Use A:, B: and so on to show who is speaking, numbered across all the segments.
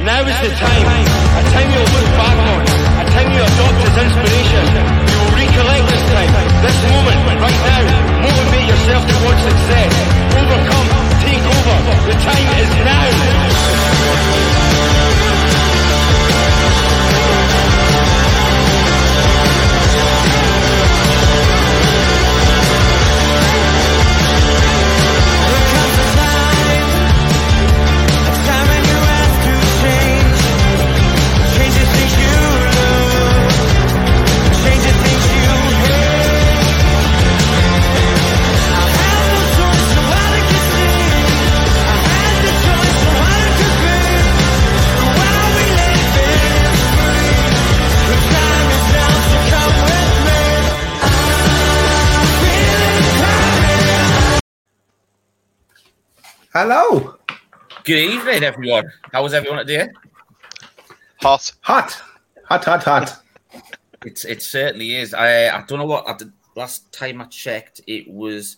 A: Now is the time. A time you'll look back on. A time you adopt as inspiration. You will recollect this time. This moment, right now. Motivate yourself towards success. Overcome. Take over. The time is now.
B: Hello.
C: Good evening, everyone. How was everyone today?
D: Hot.
B: Hot. Hot, hot, hot.
C: It's it certainly is. I I don't know what I did, last time I checked. It was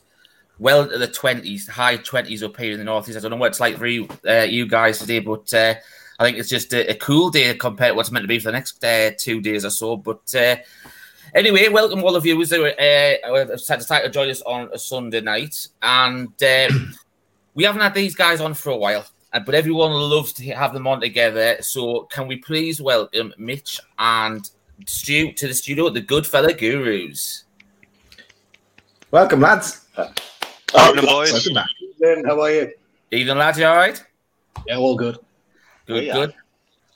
C: well into the twenties, high twenties up here in the northeast. I don't know what it's like for you, uh, you guys today, but uh, I think it's just a, a, cool day compared to what's meant to be for the next uh, two days or so. But uh, anyway, welcome all of you who uh, decided to join us on a Sunday night, and um, we haven't had these guys on for a while. uh, But everyone loves to have them on together. So, can we please welcome Mitch and Stu to the studio at the Goodfella Gurus?
B: Welcome, lads.
D: Evening, boys.
B: Welcome back.
E: Then how are you?
C: Evening, lads. You all right?
E: Yeah, all good.
C: Good,
D: Yeah.
C: good.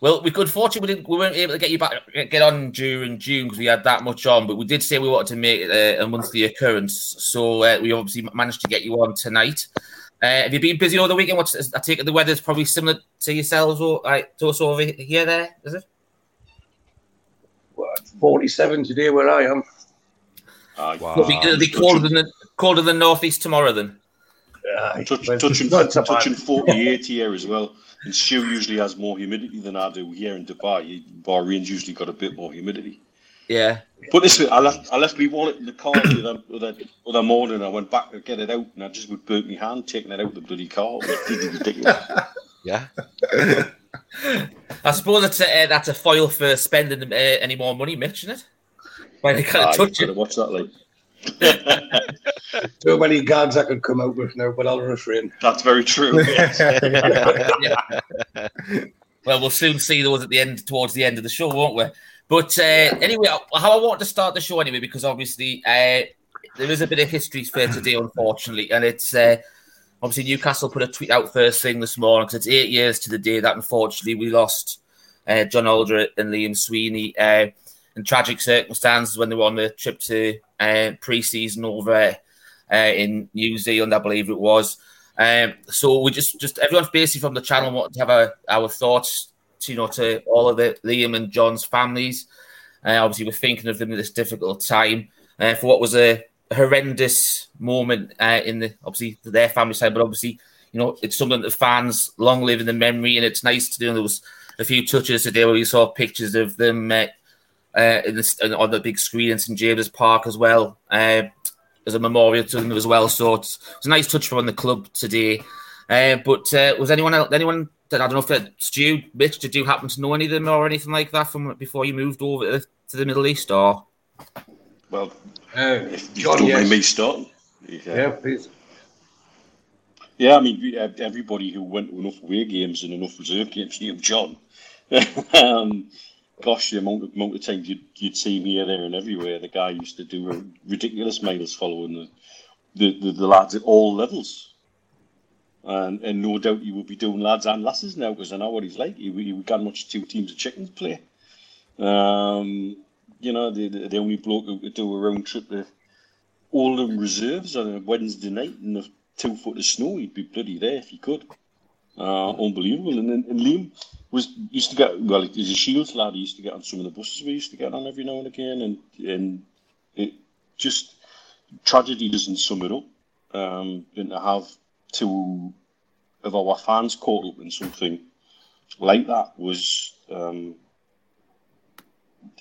C: Well, we could fortunately we, didn't, we weren't able to get you back get on during June because we had that much on, but we did say we wanted to make it a, a monthly occurrence. So uh, we obviously managed to get you on tonight. Uh, have you been busy all the weekend? What's I take it the weather's probably similar to yourselves or like to us over here. There is it?
E: What, 47 today where I am.
C: It'll be, it'll be colder than the, colder than northeast tomorrow. Then
E: Aye.
F: Touch,
E: Well,
F: touching,
E: not
F: touching 48 here as well. And Stu usually has more humidity than I do here in Dubai. Bahrain's usually got a bit more humidity.
C: Yeah,
F: But this I left I left my wallet in the car the other, other, other morning. I went back to get it out, and I just would burnt my hand taking it out of the bloody car. It was bloody ridiculous.
D: Yeah.
C: I suppose it's a, uh, that's a foil for spending uh, any more money, Mitch, isn't it? When you can't
F: Aye,
C: touch
F: better
C: it.
F: Watch that, like.
E: Too many gags I could come out with now, but I'll refrain.
F: That's very true.
C: Well, we'll soon see those at the end, towards the end of the show, won't we? But uh, anyway, how I want to start the show anyway, because obviously uh, there is a bit of history for today, unfortunately, and it's uh, obviously Newcastle put a tweet out first thing this morning because it's eight years to the day that unfortunately we lost uh, John Alder and Liam Sweeney uh, in tragic circumstances when they were on the trip to uh, pre-season over in New Zealand, I believe it was. Um, so we just, just everyone's basically from the channel want to have our, our thoughts, to, you know, to all of the Liam and John's families. Uh, obviously, we're thinking of them at this difficult time uh, for what was a horrendous moment uh, in the obviously their family side, but obviously, you know, it's something that fans long live in the memory, and it's nice to do. There was a few touches today where we saw pictures of them uh, uh, the, on the big screen in St James's Park as well. Uh, as a memorial to them as well. So it's, it's a nice touch from the club today. Uh, but uh, was anyone else, anyone I don't know if that Stu, Mitch, did you happen to know any of them or anything like that from before you moved over to, to the Middle East or?
F: well,
E: Uh,
F: if you
E: John,
F: don't mind
E: yes.
F: me starting.
E: Yeah, please.
F: Yeah, I mean, everybody who went to enough away games and enough reserve games you knew John. um, gosh, the amount of, amount of times you'd, you'd see him here, there, and everywhere. The guy used to do ridiculous miles following the, the, the, the lads at all levels. And, and no doubt he will be doing lads and lasses now because I know what he's like. He, he got much two teams of chickens play. Um, you know, the, the, the only bloke who could do a round trip to Oldham reserves on a Wednesday night in the two foot of snow, he'd be bloody there if he could. Uh, unbelievable. And and Liam was used to get well, he's a Shields lad. He used to get on some of the buses we used to get on every now and again, and and it just tragedy doesn't sum it up. Um, and to have two of our fans caught up in something like that was um,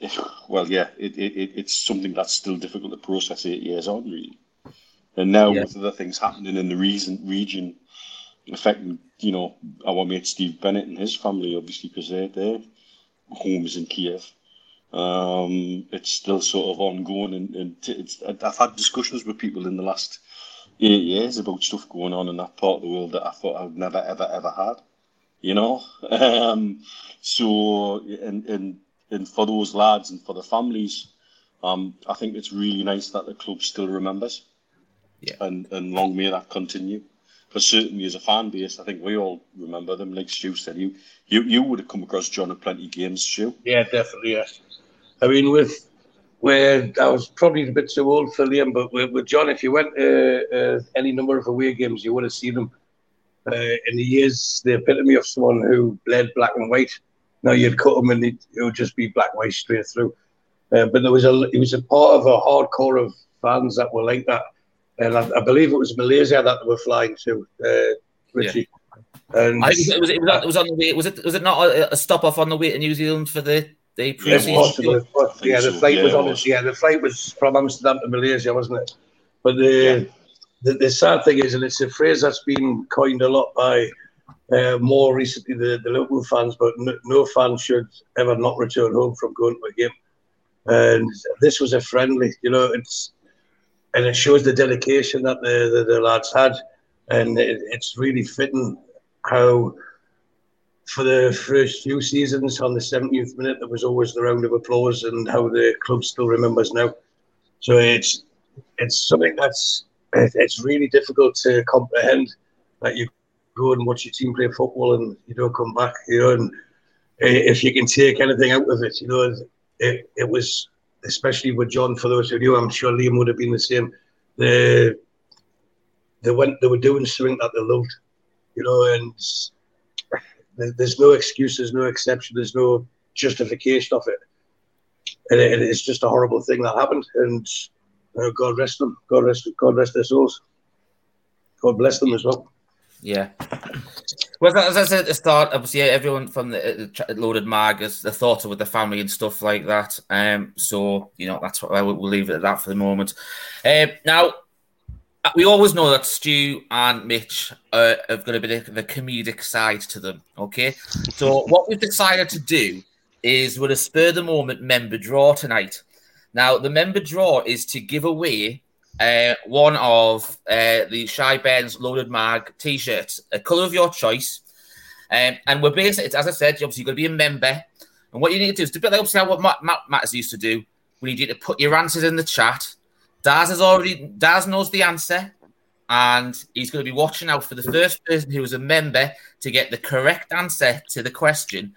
F: well, yeah, it, it, it, it's something that's still difficult to process eight years on, really. And now
C: Yeah.
F: with other things happening in the reason, region, affecting, you know, our mate Steve Bennett and his family, obviously, because their their home is in Kiev. Um, it's still sort of ongoing, and, and it's, I've had discussions with people in the last eight years about stuff going on in that part of the world that I thought I'd never, ever, ever had. You know, um, so and and and for those lads and for the families, um, I think it's really nice that the club still remembers.
C: Yeah.
F: And and long may that continue. Because certainly as a fan base, I think we all remember them. Like Stu said, you you, you would have come across John at plenty games, Stu.
E: Yeah, definitely. Yes. I mean, with where I was probably a bit too old for Liam, but with, with John, if you went to uh, any number of away games, you would have seen him. Uh, in the years, the epitome of someone who bled black and white. Now you'd cut him and it would just be black and white straight through. Uh, but there was a he was a part of a hardcore of fans that were like that, and I, I believe it was Malaysia that they were flying to. Uh, Richie. And
C: I it was, it was, it was on the way. Was it? Was it not a, a stop off on the way to New Zealand for the the
E: It
C: pre-season?
E: was, it was.
F: think
E: yeah, the flight
F: Yeah,
E: was
F: it
E: on. Yeah, the flight was from Amsterdam to Malaysia, wasn't it? But the the, the sad thing is, and it's a phrase that's been coined a lot by uh, more recently the, the Liverpool fans, but no, no fan should ever not return home from going to a game. And this was a friendly, you know, it's and it shows the dedication that the the, the lads had, and it, it's really fitting how for the first few seasons on the 70th minute there was always the round of applause and how the club still remembers now. So it's it's something that's it's really difficult to comprehend that you go and watch your team play football and you don't come back you know and eh, if you can take anything out of it you know it, it was especially with John for those who knew I'm sure Liam would have been the same. They they went they were doing something that they loved you know and there's no excuse, there's no exception, there's no justification of it. And it, it's just a horrible thing that happened. And uh, God rest them. God rest, God rest their souls. God bless them as well.
C: Yeah. Well, as I said at the start, obviously everyone from the, the loaded mag has the thoughts with the family and stuff like that. Um, so you know that's what I will we'll leave it at that for the moment. Um, now we always know that Stu and Mitch uh, have got a bit of the comedic side to them. Okay, so what we've decided to do is with a spur the moment member draw tonight. Now the member draw is to give away uh, one of uh, the Shy Ben's Loaded Mag t-shirts, a colour of your choice. Um, and we're basically, as I said, obviously you've got to be a member. And what you need to do is to like obviously what Matt, Matt Matters used to do. We need you to put your answers in the chat. Daz has already Daz knows the answer, and he's going to be watching out for the first person who is a member to get the correct answer to the question,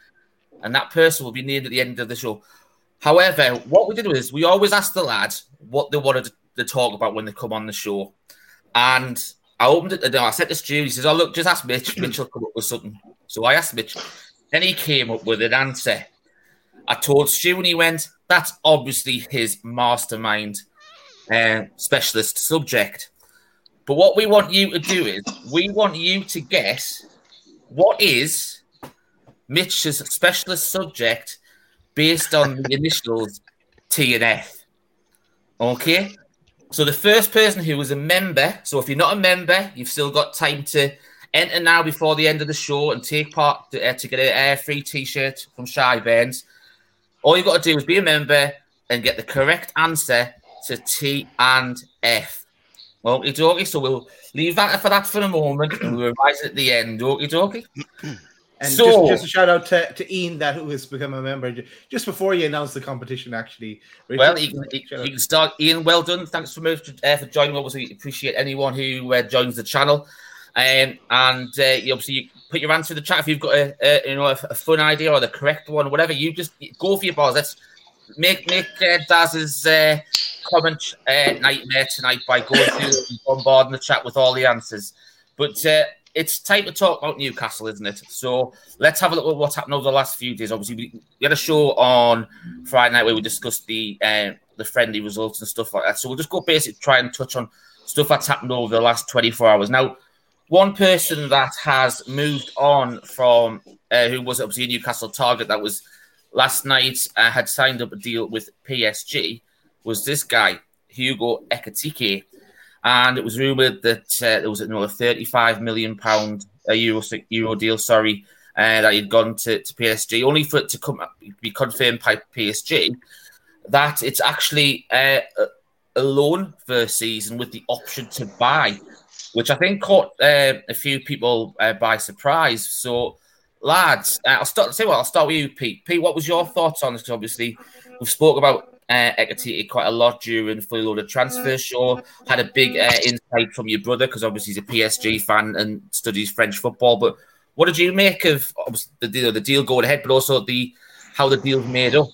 C: and that person will be named at the end of the show. However, what we did was we always asked the lads what they wanted to talk about when they come on the show, and I opened it. I said to Stu, he says, "Oh look, just ask Mitch. Mitch will come up with something." So I asked Mitch, and he came up with an answer. I told Stu, and he went, "That's obviously his mastermind uh, specialist subject." But what we want you to do is we want you to guess what is Mitch's specialist subject based on the initials T and F. Okay? So the first person who was a member, so if you're not a member, you've still got time to enter now before the end of the show and take part to, uh, to get a uh, free t-shirt from Shy Burns. All you've got to do is be a member and get the correct answer to T and F. Okie dokie. So we'll leave that for that for a moment and we'll revise it at the end. Okie dokie.
B: And
C: So-
B: just, just a shout out to, to Ian that who has become a member just before you announced the competition. Actually, Richard,
C: Well, you can, you,
B: shout out.
C: you can start. Ian, well done. Thanks for uh, for joining. Obviously, appreciate anyone who uh, joins the channel. Um, and uh, you obviously you put your answer in the chat if you've got a, a you know a, a fun idea or the correct one, whatever. You just go for your balls. Let's make make uh, Daz's uh, comment uh, nightmare tonight by going through and bombarding the chat with all the answers. But uh, it's time to talk about Newcastle, isn't it? So let's have a look at what's happened over the last few days. Obviously, we, we had a show on Friday night where we discussed the uh, the friendly results and stuff like that. So we'll just go basically try and touch on stuff that's happened over the last 24 hours. Now, one person that has moved on from uh, who was obviously a Newcastle target that was last night uh, had signed up a deal with PSG was this guy Hugo Ekitike, and it was rumored that uh, there was another 35 million pound a Euro Euro deal. Sorry, uh, that he'd gone to, to PSG, only for it to come be confirmed by PSG that it's actually uh, a, loan for season with the option to buy, which I think caught uh, a few people uh, by surprise. So, lads, uh, I'll start. Say what I'll start with you, Pete. Pete, what was your thoughts on this? Because obviously, we've spoke about uh, Ekitike quite a lot during fully loaded transfer show. Had a big uh, insight from your brother because obviously he's a PSG fan and studies French football. But what did you make of the deal, the deal going ahead, but also the how the deal's made up?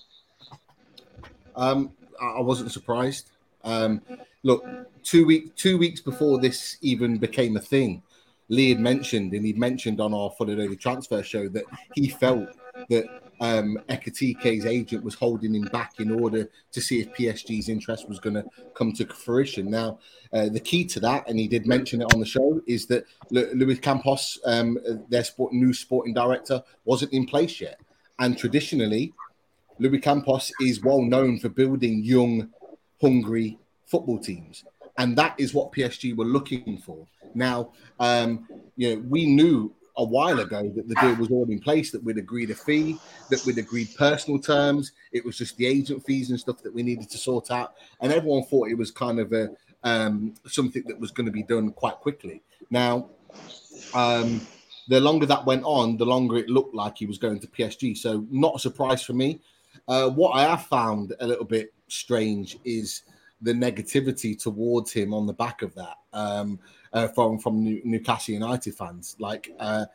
G: Um, I wasn't surprised. Um, look, two week two weeks before this even became a thing, Lee had mentioned, and he mentioned on our fully loaded transfer show that he felt that um, Ekitike's agent was holding him back in order to see if PSG's interest was going to come to fruition. Now, uh, the key to that, and he did mention it on the show, is that Luis Campos, um, their sport, new sporting director, wasn't in place yet. And traditionally, Luis Campos is well known for building young, hungry football teams. And that is what PSG were looking for. Now, um, you know, we knew a while ago that the deal was already in place, that we'd agreed a fee, that we'd agreed personal terms. It was just the agent fees and stuff that we needed to sort out. And everyone thought it was kind of a um, something that was going to be done quite quickly. Now, um, the longer that went on, the longer it looked like he was going to PSG. So, not a surprise for me. Uh, what I have found a little bit strange is the negativity towards him on the back of that. Um, uh, from from Newcastle United fans. Like, uh,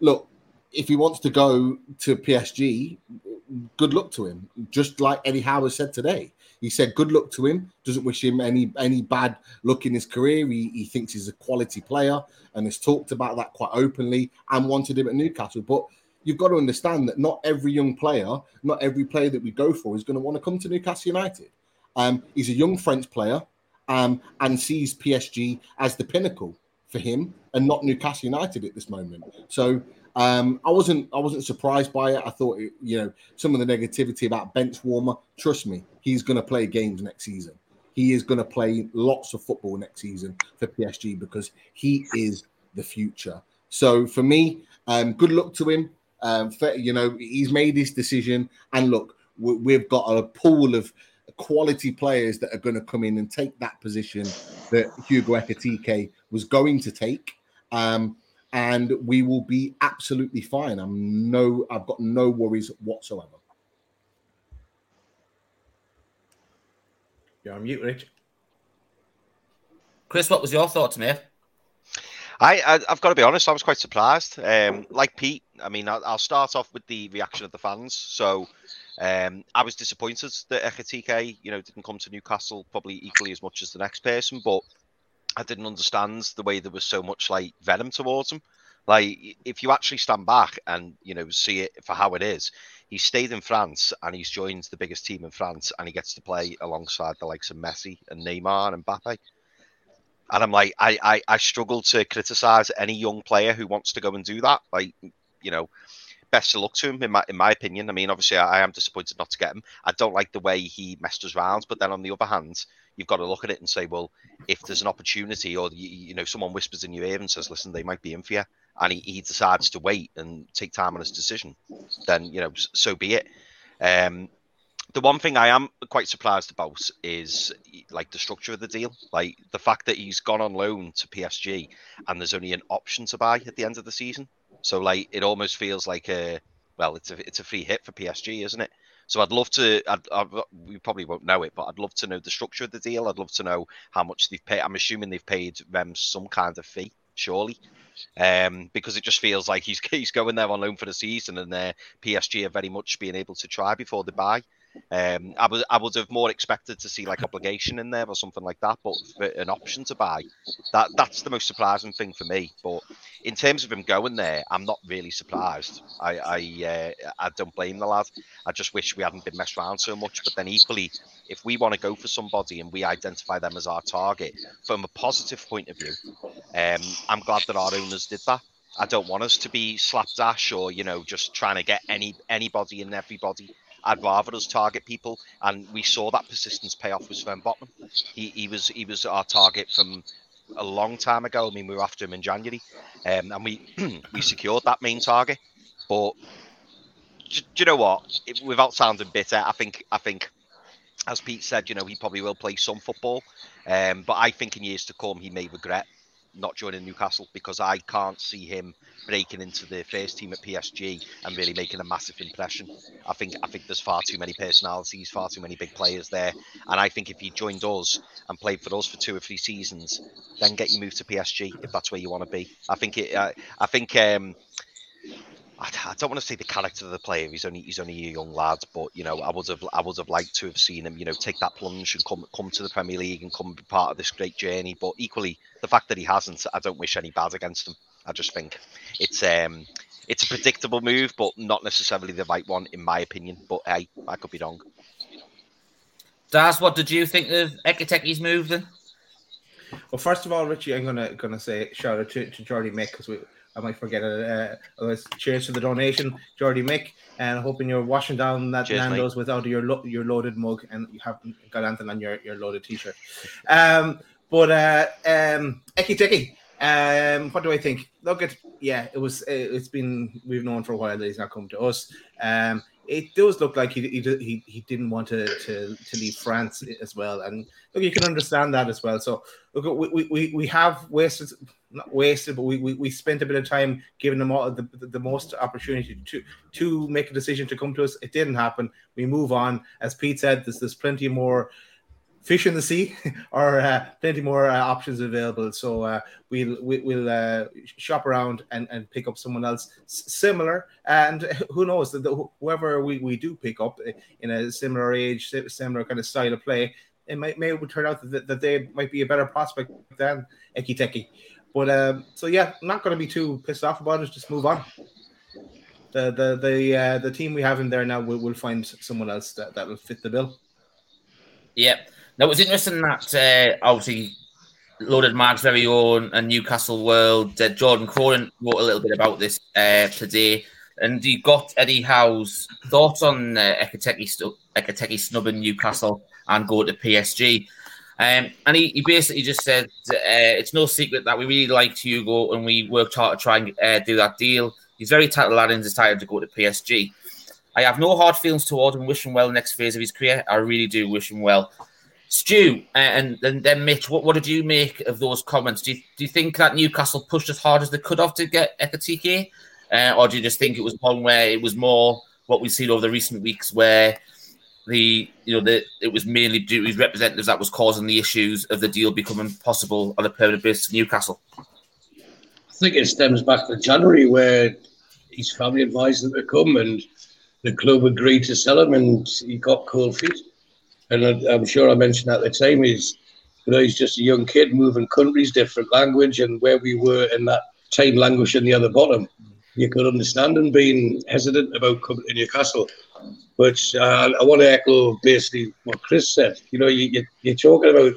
G: look, if he wants to go to PSG, good luck to him. Just like Eddie Howe said today, he said good luck to him. Doesn't wish him any any bad luck in his career. He, he thinks he's a quality player and has talked about that quite openly and wanted him at Newcastle. But you've got to understand that not every young player, not every player that we go for is going to want to come to Newcastle United. Um, he's a young French player um, and sees PSG as the pinnacle for him and not Newcastle United at this moment. So um, I wasn't I wasn't surprised by it. I thought it, you know some of the negativity about bench warmer. Trust me, he's going to play games next season. He is going to play lots of football next season for PSG because he is the future. So for me, um, good luck to him. Um, for, you know he's made his decision, and look, we've got a pool of quality players that are going to come in and take that position that Hugo Ekitike was going to take. Um, and we will be absolutely fine. I'm no, I've got no worries whatsoever.
B: You're on mute, Rich.
C: Chris, what was your thoughts, mate?
D: I, I have got to be honest, I was quite surprised. Um, like Pete, I mean, I'll, I'll start off with the reaction of the fans. So um, I was disappointed that Ekitike, you know, didn't come to Newcastle probably equally as much as the next person, but I didn't understand the way there was so much like venom towards him. Like, if you actually stand back and you know see it for how it is, he stayed in France and he's joined the biggest team in France, and he gets to play alongside the likes of Messi and Neymar and Mbappe. And I'm like, I, I, I struggle to criticize any young player who wants to go and do that. Like, you know, best of luck to him in my in my opinion. I mean, obviously, I, I, am disappointed not to get him. I don't like the way he messed us around, but then on the other hand, you've got to look at it and say, well, if there's an opportunity, or you, you know, someone whispers in your ear and says, listen, they might be in for you, and he, he decides to wait and take time on his decision, then you know, so be it. Um, the one thing I am quite surprised about is like the structure of the deal, like the fact that he's gone on loan to PSG and there's only an option to buy at the end of the season. So like it almost feels like a well, it's a it's a free hit for PSG, isn't it? So I'd love to. I'd, I'd, we probably won't know it, but I'd love to know the structure of the deal. I'd love to know how much they've paid. I'm assuming they've paid them some kind of fee, surely, um, because it just feels like he's he's going there on loan for the season, and uh, PSG are very much being able to try before they buy. Um, I would I would have more expected to see like obligation in there or something like that, but an option to buy, that that's the most surprising thing for me. But in terms of him going there, I'm not really surprised. I I, uh, I don't blame the lad. I just wish we hadn't been messed around so much. But then equally, if we want to go for somebody and we identify them as our target from a positive point of view, um, I'm glad that our owners did that. I don't want us to be slapdash or you know just trying to get any anybody and everybody. I'd rather us target people, and we saw that persistence pay off with Sven Botman. He, he was he was our target from a long time ago. I mean, we were after him in January, um, and we we secured that main target. But do, do you know what? It, without sounding bitter, I think I think, as Pete said, you know, he probably will play some football, um, but I think in years to come he may regret not joining Newcastle because I can't see him breaking into the first team at PSG and really making a massive impression. I think I think there's far too many personalities, far too many big players there, and I think if he joined us and played for us for two or three seasons, then get you moved to PSG if that's where you want to be. I think it. Uh, I think. Um, I, I don't want to say the character of the player. He's only he's only a young lad, but you know I would have I would have liked to have seen him. You know take that plunge and come come to the Premier League and come be part of this great journey. But equally, the fact that he hasn't, I don't wish any bad against him. I just think it's um it's a predictable move, but not necessarily the right one in my opinion. But hey, I could be wrong.
C: Daz, what did you think of Ekitike's move then?
B: Well, first of all, Richie, I'm gonna gonna say shout out to, to Jordy Mick because we I might forget it. Uh, cheers to the donation, Jordy Mick, and hoping you're washing down that
D: Cheers,
B: Nando's without your lo- your loaded mug and you haven't got anything on your, your loaded t-shirt. Um, but uh, um, Ekitike, um, what do I think? Look at yeah, it was it, it's been we've known for a while that he's not come to us. Um, it does look like he he he, he didn't want to, to to leave France as well, and look, you can understand that as well. So look, we we, we have wasted not wasted, but we, we, we spent a bit of time giving them all the, the, the most opportunity to to make a decision to come to us. It didn't happen. We move on. As Pete said, there's there's plenty more fish in the sea or uh, plenty more uh, options available. So uh, we'll we, will uh, shop around and, and pick up someone else similar. And who knows that whoever we, we do pick up in a similar age, similar kind of style of play, it might may turn out that, that they might be a better prospect than Ekitike. But um, so yeah, I'm not going to be too pissed off about it. Just move on. The the the uh, the team we have in there now will will find someone else that, that will fit the bill.
C: Yeah. Now it was interesting that uh, obviously loaded Mag's very own and Newcastle World. Uh, Jordan Cronin wrote a little bit about this uh, today, and he got Eddie Howe's thoughts on uh, Ekitike, stu- snubbing Newcastle and going to PSG. Um, and he, he basically just said uh, it's no secret that we really liked Hugo and we worked hard to try and uh, do that deal. He's very talented lad and decided to go to PSG. I have no hard feelings toward him. Wish him well next phase of his career. I really do wish him well. Stu uh, and, and then Mitch, what, what did you make of those comments? Do you, do you think that Newcastle pushed as hard as they could have to get Ekitike? Uh, or do you just think it was one where it was more what we've seen over the recent weeks where the you know the it was mainly due to his representatives that was causing the issues of the deal becoming possible on a permanent basis to Newcastle?
E: I think it stems back to January where his family advised him to come and the club agreed to sell him and he got cold feet. And I- I'm sure I mentioned at the time he's you know he's just a young kid moving countries, different language, and where we were in that time languishing the other bottom, you could understand him being hesitant about coming to Newcastle. But uh, I want to echo basically what Chris said. You know, you, you, you're talking about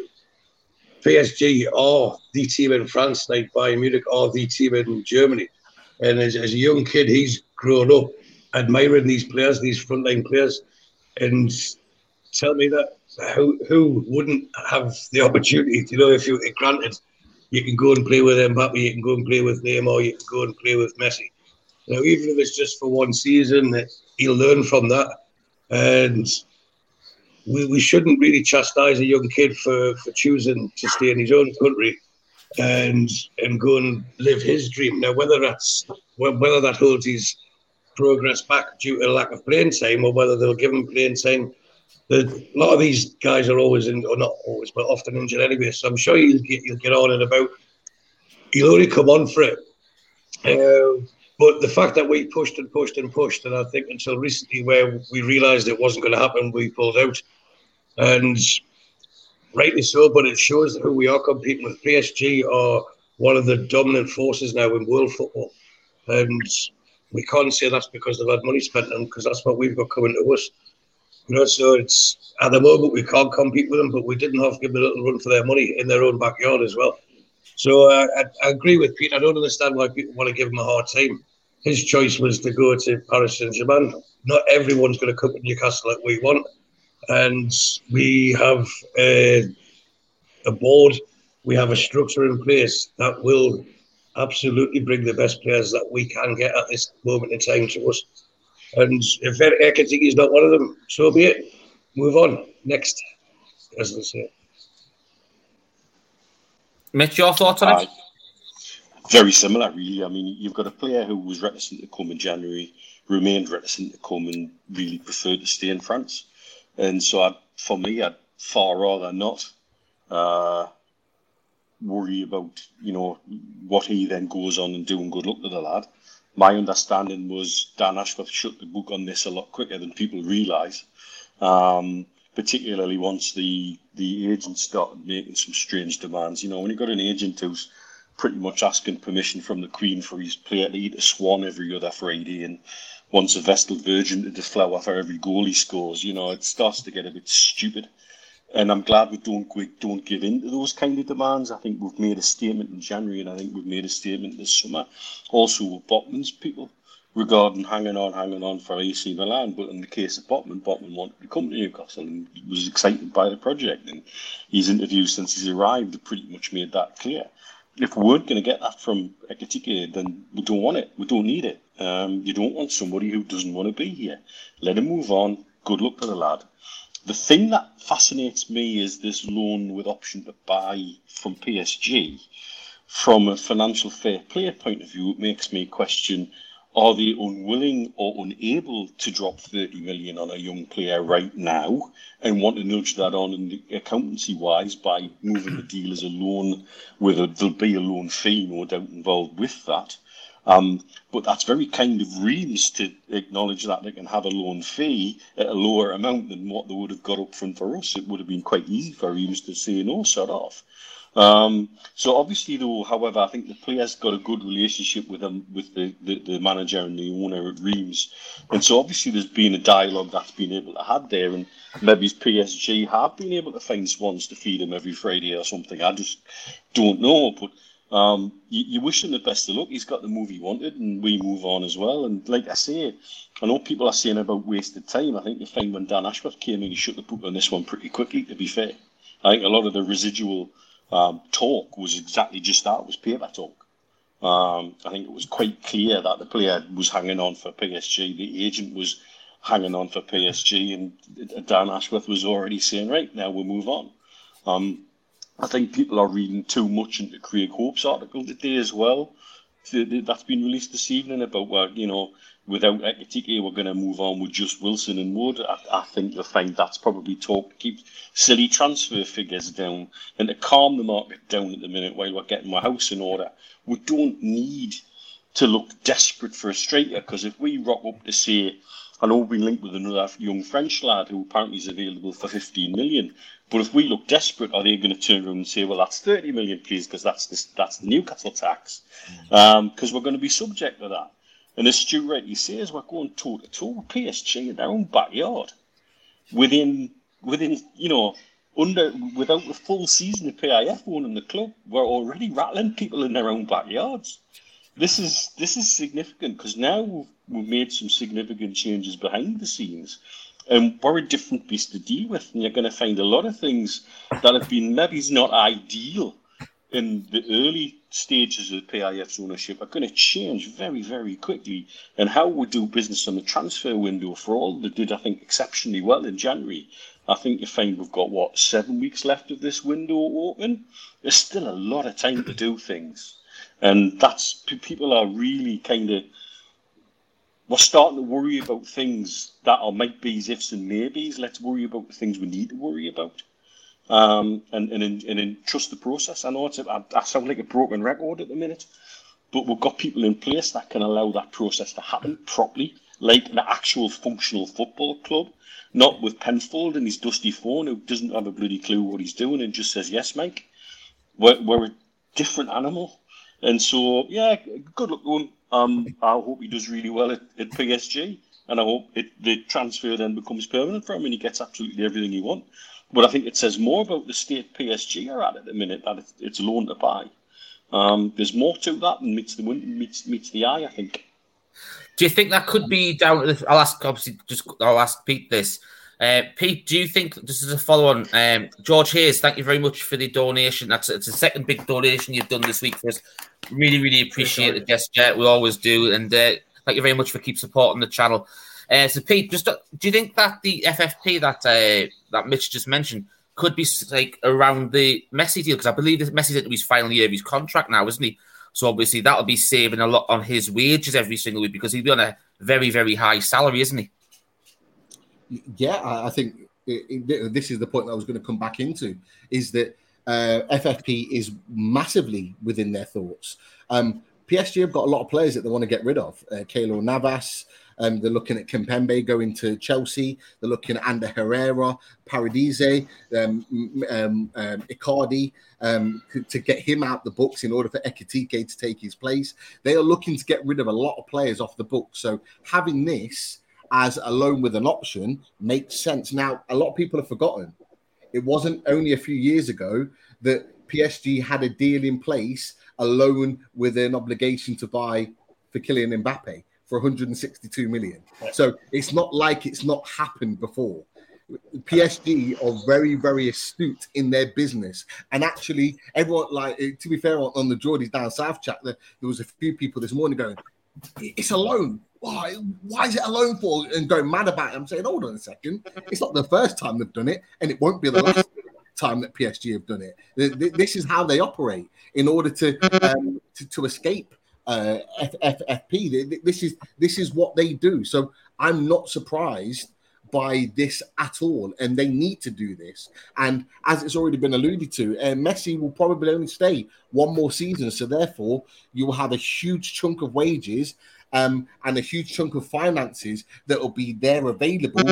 E: PSG or the team in France, like Bayern Munich, or the team in Germany. And as, as a young kid, he's grown up admiring these players, these frontline players. And tell me that who who wouldn't have the opportunity? You know, if you granted, you can go and play with Mbappe, you can go and play with Neymar, you can go and play with Messi. Now, even if it's just for one season, he'll learn from that. And we, we shouldn't really chastise a young kid for, for choosing to stay in his own country and and go and live his dream. Now, whether that's whether that holds his progress back due to lack of playing time or whether they'll give him playing time, the, a lot of these guys are always in, or not always, but often injured anyway. So I'm sure you'll get he'll get on and about. You'll only come on for it. Uh, but the fact that we pushed and pushed and pushed, and I think until recently, where we realised it wasn't going to happen, we pulled out, and rightly so. But it shows who we are competing with. PSG are one of the dominant forces now in world football, and we can't say that's because they've had money spent on them, because that's what we've got coming to us. You know, so it's at the moment we can't compete with them, but we didn't have to give them a little run for their money in their own backyard as well. So uh, I, I agree with Pete. I don't understand why people want to give him a hard time. His choice was to go to Paris Saint Germain. Not everyone's going to come to Newcastle like we want, and we have a, a board we have a structure in place that will absolutely bring the best players that we can get at this moment in time to us. And if Ekitike is not one of them, so be it. Move on. Next, as they say.
C: Mitch, your thoughts on it?
F: Uh, very similar, really. I mean, you've got a player who was reticent to come in January, remained reticent to come, and really preferred to stay in France. And so, I'd, for me, I'd far rather not uh, worry about, you know, what he then goes on and do. And good luck to the lad. My understanding was Dan Ashworth shut the book on this a lot quicker than people realise. Um, particularly once the the agent started making some strange demands. You know, when you got an agent who's pretty much asking permission from the Queen for his player to eat a swan every other Friday and wants a Vestal Virgin to deflower for every goal he scores, you know, it starts to get a bit stupid. And I'm glad we don't we don't give in to those kind of demands. I think we've made a statement in January, and I think we've made a statement this summer. Also with Botman's people, regarding hanging on, hanging on for AC Milan. But in the case of Botman, Botman wanted to come to Newcastle and was excited by the project. And his interviews since he's arrived have pretty much made that clear. If we weren't going to get that from Ekitike, then we don't want it. We don't need it. Um, you don't want somebody who doesn't want to be here. Let him move on. Good luck to the lad. The thing that fascinates me is this loan with option to buy from PSG. From a financial fair play point of view, it makes me question are they unwilling or unable to drop 30 million on a young player right now and want to nudge that on in accountancy wise by moving the deal as a loan with a, there'll be a loan fee no doubt involved with that um, but that's very kind of Reims to acknowledge that they can have a loan fee at a lower amount than what they would have got up front for us. It would have been quite easy for Reims to say no, shut off. Um, so obviously, though, however, I think the players got a good relationship with them, with the, the, the, manager and the owner at Reims, and so obviously there's been a dialogue that's been able to have there, and maybe PSG have been able to find swans to feed him every Friday or something. I just don't know, but. Um, you, you, wish him the best of luck. He's got the move he wanted, and we move on as well. And like I say, I know people are saying about wasted time. I think you find when Dan Ashworth came in, he shut the book on this one pretty quickly. To be fair, I think a lot of the residual um, talk was exactly just that. It was paper talk. Um, I think it was quite clear that the player was hanging on for PSG. The agent was hanging on for PSG, and Dan Ashworth was already saying, "Right now, we'll move on." Um, I think people are reading too much into Craig Hope's article today as well. That's been released this evening about you know without Ekitike, eh, we're going to move on with just Wilson and Wood. I, I, think you'll find that's probably talk to keep silly transfer figures down and to calm the market down at the minute while we're getting my house in order. We don't need to look desperate for a striker because if we rock up to say, I know we've been linked with another young French lad who apparently is available for 15 million. But if we look desperate, are they going to turn around and say, well, that's 30 million, please, because that's, the, that's the Newcastle tax? Because um, we're going to be subject to that. And as Stu rightly says, we're going toe to toe with PSG in their own backyard. Within, within, you know, under without the full season of PIF owning the club, we're already rattling people in their own backyards. This is this is significant because now we've, we've made some significant changes behind the scenes, and we're a different beast to deal with. And you're going to find a lot of things that have been maybe not ideal in the early stages of PIF's ownership are going to change very, very quickly. And how we do business on the transfer window, for all that did, I think, exceptionally well in January, I think you find we've got, what, seven weeks left of this window open? There's still a lot of time to do things. And that's, people are really kind of, we're starting to worry about things that are might be's, ifs, and maybes. Let's worry about the things we need to worry about um, and, and, and, trust the process. I know it's a, I, I sound like a broken record at the minute, but we've got people in place that can allow that process to happen properly, like an actual functional football club, not with Penfold and his dusty phone who doesn't have a bloody clue what he's doing and just says, yes, Mike. We're, we're a different animal. And so, yeah, good luck. Um, I hope he does really well at, at PSG. And I hope it, the transfer then becomes permanent for him and he gets absolutely everything he wants. But I think it says more about the state PSG are at at the minute that it's, it's loan to buy. Um, there's more to that than meets the meets meets the eye. I think.
C: Do you think that could be down to the? I'll ask obviously just I'll ask Pete this. Uh, Pete, do you think this is a follow on? Um, George Hayes, thank you very much for the donation. That's it's a second big donation you've done this week for us. Really, really appreciate the gesture. We always do, and uh, thank you very much for keep supporting the channel. Uh, so, Pete, just uh, do you think that the FFP that uh, that Mitch just mentioned could be like around the Messi deal? Because I believe that Messi's into his final year of his contract now, isn't he? So obviously that'll be saving a lot on his wages every single week because he'll be on a very, very high salary, isn't he?
G: Yeah, I, I think it, it, this is the point I was going to come back into is that uh, FFP is massively within their thoughts. Um, PSG have got a lot of players that they want to get rid of. Uh, Navas, um, they're looking at Kimpembe going to Chelsea. They're looking at Ander Herrera, Paredes, um, um, um, Icardi um, to get him out the books in order for Ekitike to take his place. They are looking to get rid of a lot of players off the books. So having this as a loan with an option makes sense. Now, a lot of people have forgotten. It wasn't only a few years ago that PSG had a deal in place, a loan with an obligation to buy for Kylian Mbappe for 162 million. So it's not like it's not happened before. PSG are very, very astute in their business. And actually, everyone, like, to be fair, on, the Geordies down south chat, there, there was a few people this morning going, It's a loan. Why, why is it a loan for? And going mad about it. I'm saying, hold on a second. It's not the first time they've done it, and it won't be the last time that PSG have done it. This is how they operate in order to, um, to, to escape uh, FFP. This is this is what they do. So I'm not surprised by this at all, and they need to do this. And as it's already been alluded to, uh, Messi will probably only stay one more season, so therefore you will have a huge chunk of wages um, and a huge chunk of finances that will be there available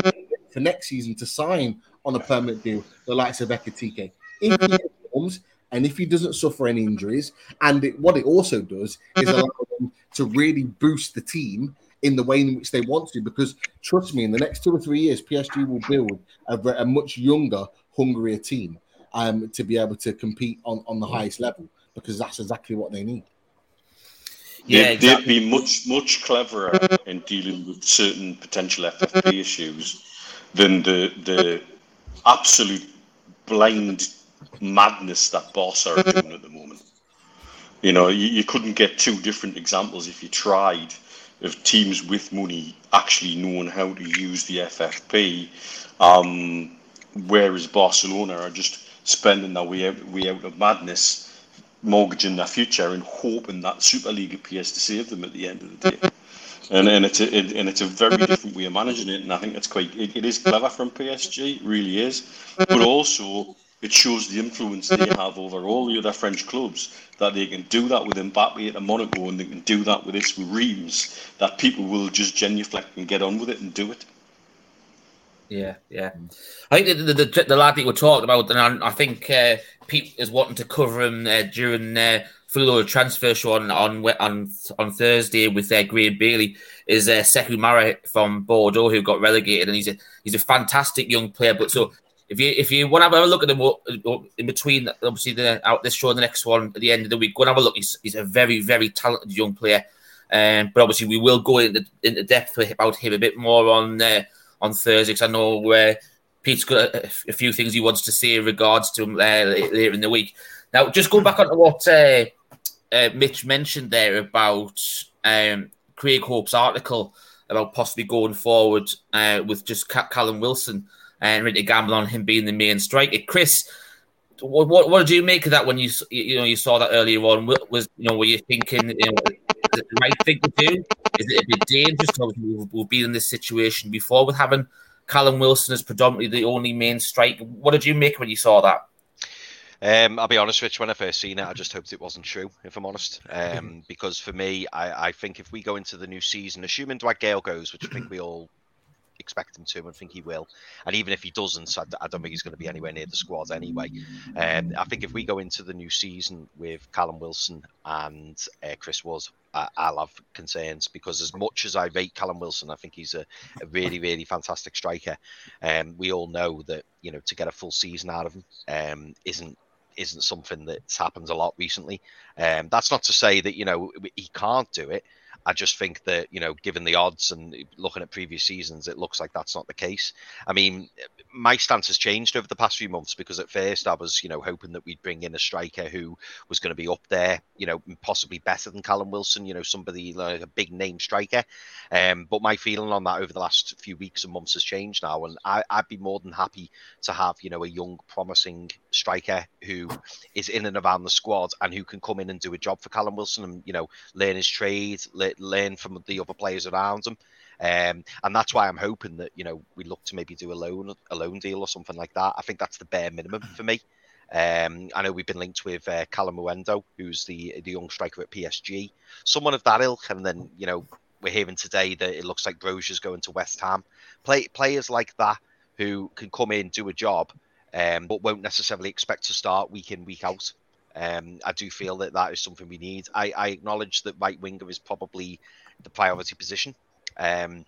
G: for next season to sign on a permanent deal, the likes of Ekitike. If he performs, and if he doesn't suffer any injuries, and it, what it also does is allow them to really boost the team in the way in which they want to. Because trust me, in the next two or three years, PSG will build a, a much younger, hungrier team um, to be able to compete on, on the highest level. Because that's exactly what they need.
F: Yeah, they'd, exactly. they'd be much much cleverer in dealing with certain potential FFP issues than the the absolute blind madness that Boss are doing at the moment. You know, you, you couldn't get two different examples if you tried of teams with money actually knowing how to use the FFP, um, whereas Barcelona are just spending their way out, way out of madness, mortgaging their future and hoping that Super League appears to save them at the end of the day. And, and it's a it, and it's a very different way of managing it, and I think it's quite it, it is clever from PSG, really is, but also it shows the influence they have over all the other French clubs that they can do that with Mbappe at Monaco and they can do that with this Reims, that people will just genuflect and get on with it and do it.
C: Yeah, yeah. I think the, the, the, the lad that we're talking about, and I, I think uh, Pete is wanting to cover him uh, during uh, full transfer show on on on, on Thursday with uh, Graham Bailey is uh, Sekou Mara from Bordeaux who got relegated, and he's a he's a fantastic young player. But so if you if you want to have a look at him in between, obviously the out this show and the next one at the end of the week, go and have a look. He's, he's a very very talented young player, um, but obviously we will go into into depth about him a bit more on uh, on Thursday because I know where Pete's got a, a, few things he wants to say in regards to him uh, later in the week. Now, just going back on to what uh, uh, Mitch mentioned there about um, Craig Hope's article about possibly going forward uh, with just Callum Wilson and ready to gamble on him being the main striker. Chris, what, what, what did you make of that when you you know you saw that earlier on? Was you know were you thinking you know, it the right thing to do? Is it a bit dangerous? We've, we've been in this situation before with having Callum Wilson as predominantly the only main strike. What did you make when you saw that?
D: Um, I'll be honest, Rich. When I first seen it, I just hoped it wasn't true. If I'm honest, um, because for me, I, I, think if we go into the new season, assuming Dwight Gayle goes, which I think we all expect him to and think he will. And even if he doesn't, I, I don't think he's going to be anywhere near the squad anyway. Um, I think if we go into the new season with Callum Wilson and uh, Chris Wood, I, I'll have concerns because as much as I rate Callum Wilson, I think he's a, a really, really fantastic striker. Um, we all know that you know to get a full season out of him um, isn't isn't something that's happened a lot recently. Um, that's not to say that you know he can't do it. I just think that you know, given the odds and looking at previous seasons, it looks like that's not the case. I mean, my stance has changed over the past few months because at first I was, you know, hoping that we'd bring in a striker who was going to be up there, you know, possibly better than Callum Wilson, you know, somebody like a big name striker. Um, but my feeling on that over the last few weeks and months has changed now, and I, I'd be more than happy to have, you know, a young, promising striker who is in and around the squad and who can come in and do a job for Callum Wilson and you know learn his trade, learn from the other players around him. Um, and that's why I'm hoping that you know we look to maybe do a loan a loan deal or something like that. I think that's the bare minimum for me. Um, I know we've been linked with uh, Kalimuendo, who's the the young striker at PSG, someone of that ilk. And then you know we're hearing today that it looks like Broja's going to West Ham. Play players like that who can come in do a job, um, but won't necessarily expect to start week in week out. Um, I do feel that that is something we need. I, I acknowledge that right winger is probably the priority position. Um,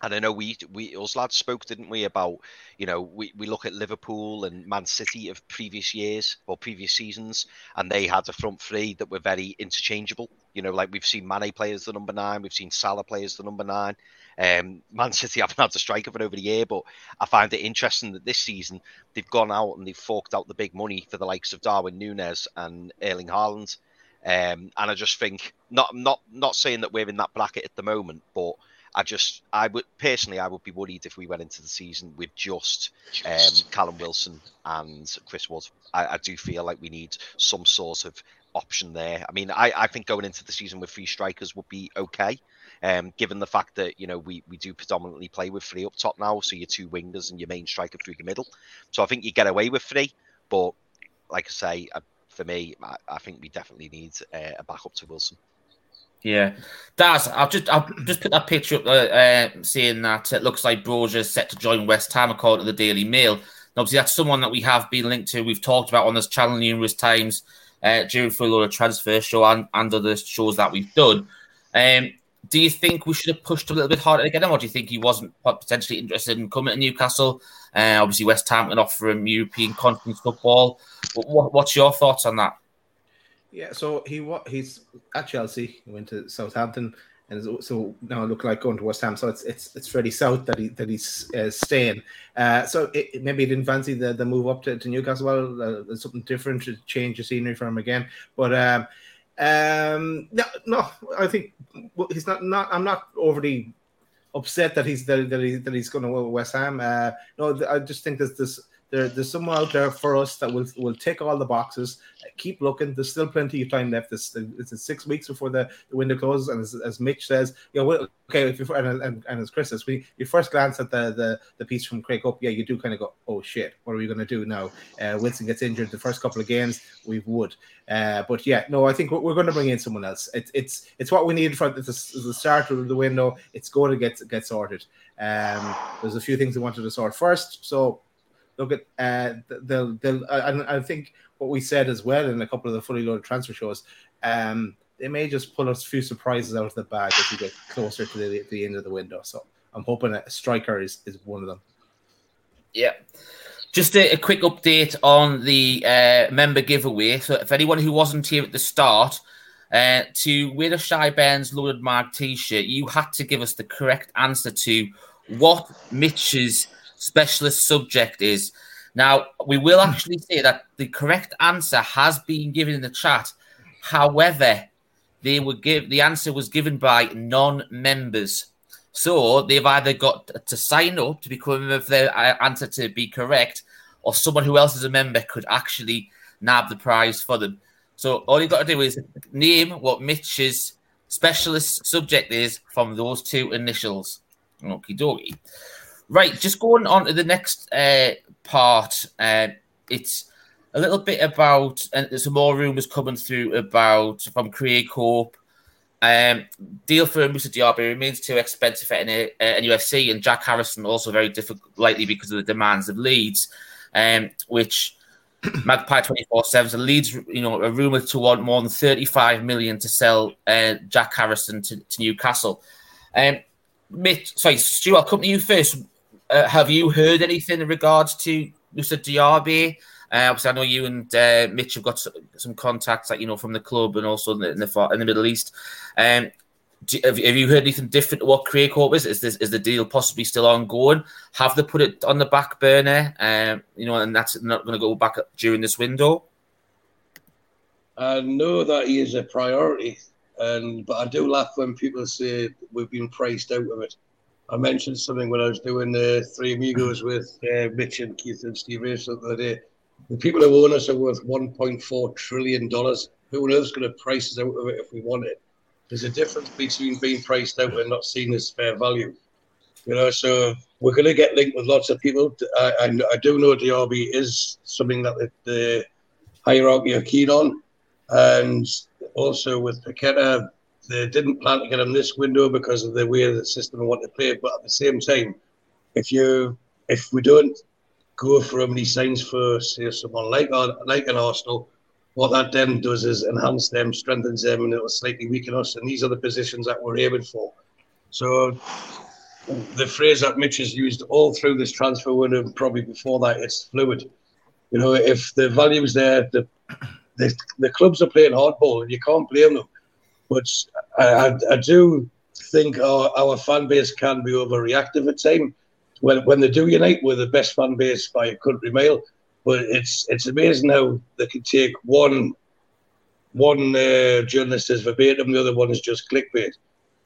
D: and I know we we us lads spoke, didn't we, about you know we, we look at Liverpool and Man City of previous years or previous seasons, and they had a front three that were very interchangeable. You know, like we've seen Mane play as the number nine, we've seen Salah play as the number nine. Um, Man City haven't had a striker for over the year, but I find it interesting that this season they've gone out and they've forked out the big money for the likes of Darwin Nunez and Erling Haaland. Um, and I just think not not not saying that we're in that bracket at the moment, but I just, I would personally, I would be worried if we went into the season with just um, Callum Wilson and Chris Wood. I, I, do feel like we need some sort of option there. I mean, I, I think going into the season with three strikers would be okay. Um, given the fact that you know we, we do predominantly play with three up top now, so your two wingers and your main striker through the middle. So I think you get away with three, but like I say, uh, for me, I, I, think we definitely need uh, a backup to Wilson.
C: Yeah, Daz, I'll just I'll just put that picture up, uh, uh, saying that it looks like Broja is set to join West Ham according to the Daily Mail. And obviously, that's someone that we have been linked to. We've talked about on this channel numerous times uh, during Full Load Transfer Show and, and other shows that we've done. Um, do you think we should have pushed a little bit harder to get him, or do you think he wasn't potentially interested in coming to Newcastle? Uh, obviously, West Ham can offer him European conference football. What, what's your thoughts on that?
B: Yeah, so he what he's at Chelsea. He went to Southampton, and so now look like going to West Ham. So it's it's it's fairly south that he that he's uh, staying. Uh, so it, maybe he didn't fancy the, the move up to, to Newcastle. Well, uh, something different to change the scenery for him again. But um, um, no, no, I think he's not. Not I'm not overly upset that he's that, that, that he's going to West Ham. Uh, no, I just think there's this there, there's someone out there for us that will will tick all the boxes. Keep looking. There's still plenty of time left. It's, it's six weeks before the, the window closes, and as, as Mitch says, you know, okay, if you and, and, and as Chris says, we you first glance at the, the the piece from Craig Hope, yeah, you do kind of go, oh shit, what are we going to do now? Uh, Wilson gets injured the first couple of games, we would, uh, but yeah, no, I think we're, we're going to bring in someone else. It, it's it's what we needed for the, the start of the window. It's going to get get sorted. Um, there's a few things we wanted to sort first, so look at uh, they'll they'll uh, I think what we said as well in a couple of the fully loaded transfer shows. Um, they may just pull a few surprises out of the bag as we get closer to the, the end of the window. So I'm hoping a striker is, is one of them.
C: Yeah. Just a, a quick update on the uh, member giveaway. So, if anyone who wasn't here at the start, uh, to win a Shy Ben's Loaded Mag t shirt, you had to give us the correct answer to what Mitch's specialist subject is. Now, we will actually say that the correct answer has been given in the chat. However, they were give the answer was given by non-members. So they've either got to sign up to become a member for their uh, answer to be correct, or someone who else is a member could actually nab the prize for them. So all you've got to do is name what Mitch's specialist subject is from those two initials. Okie dokie. Right, just going on to the next uh, part. Uh, it's a little bit about, and some more rumours coming through about from Hope. Um, deal for Moussa Diaby remains too expensive at an, uh, UFC, and Jack Harrison also very difficult, likely because of the demands of Leeds, um, which Magpie 24 7 Leeds, you know, a rumour to want more than 35 million to sell uh, Jack Harrison to, to Newcastle. Um, Mitch, sorry, Stu, I'll come to you first. Uh, have you heard anything in regards to Moussa Diaby? Uh, obviously, I know you and uh, Mitch have got some contacts, like you know, from the club and also in the in the, in the Middle East. Um, do, have, have, you heard anything different to what Craig Hope is? Is this is the deal possibly still ongoing? Have they put it on the back burner? Um, you know, and that's not going to go back during this window.
E: I know that he is a priority, and but I do laugh when people say we've been priced out of it. I mentioned something when I was doing the Three Amigos with uh, Mitch and Keith and Steve Race the other day. The people who own us are worth 1.4 trillion dollars. Who on earth's going to price us out of it if we want it? There's a difference between being priced out and not seen as fair value. You know, so we're going to get linked with lots of people. I, I, I do know Diaby is something that the, the hierarchy are keen on, and also with Paqueta, they didn't plan to get him this window because of the way the system want to play. But at the same time, if you if we don't go for him and he signs for say someone like like an Arsenal, what that then does is enhance them, strengthens them, and it'll slightly weaken us. And these are the positions that we're aiming for. So the phrase that Mitch has used all through this transfer window, probably before that, it's fluid. You know, if the value is there, the, the the clubs are playing hardball, and you can't blame them. But I, I, I do think our, our fan base can be overreactive at times. When when they do unite, we're the best fan base by a country mile. But it's it's amazing how they can take one one uh, journalist as verbatim, the other one is just clickbait.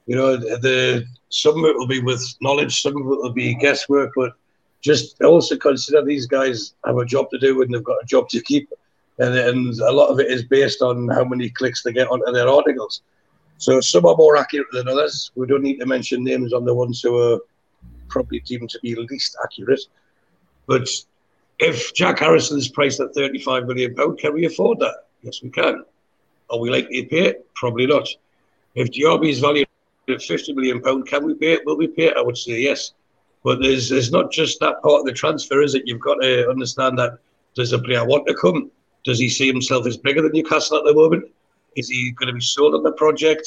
E: You know, the some of it will be with knowledge, some of it will be guesswork, but just also consider these guys have a job to do and they've got a job to keep. And, and a lot of it is based on how many clicks they get onto their articles. So some are more accurate than others. We don't need to mention names on the ones who are probably deemed to be least accurate. But if Jack Harrison is priced at 35 million pound, can we afford that? Yes, we can. Are we likely to pay it? Probably not. If Diaby is valued at 50 million pound, can we pay it? Will we pay it? I would say yes. But there's there's not just that part of the transfer, is it? You've got to understand that there's a player want to come? Does he see himself as bigger than Newcastle at the moment? Is he going to be sold on the project?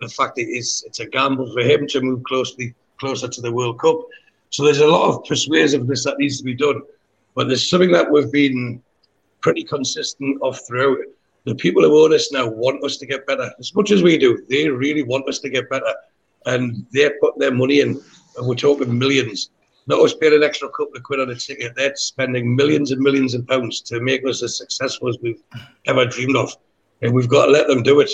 E: The fact it is it's a gamble for him to move closely closer to the World Cup. So there's a lot of persuasiveness that needs to be done. But there's something that we've been pretty consistent of throughout. The people who own us now want us to get better as much as we do. They really want us to get better, and they put their money in. And we're talking millions. Not us paying an extra couple of quid on a ticket. They're spending millions and millions of pounds to make us as successful as we've ever dreamed of, and we've got to let them do it.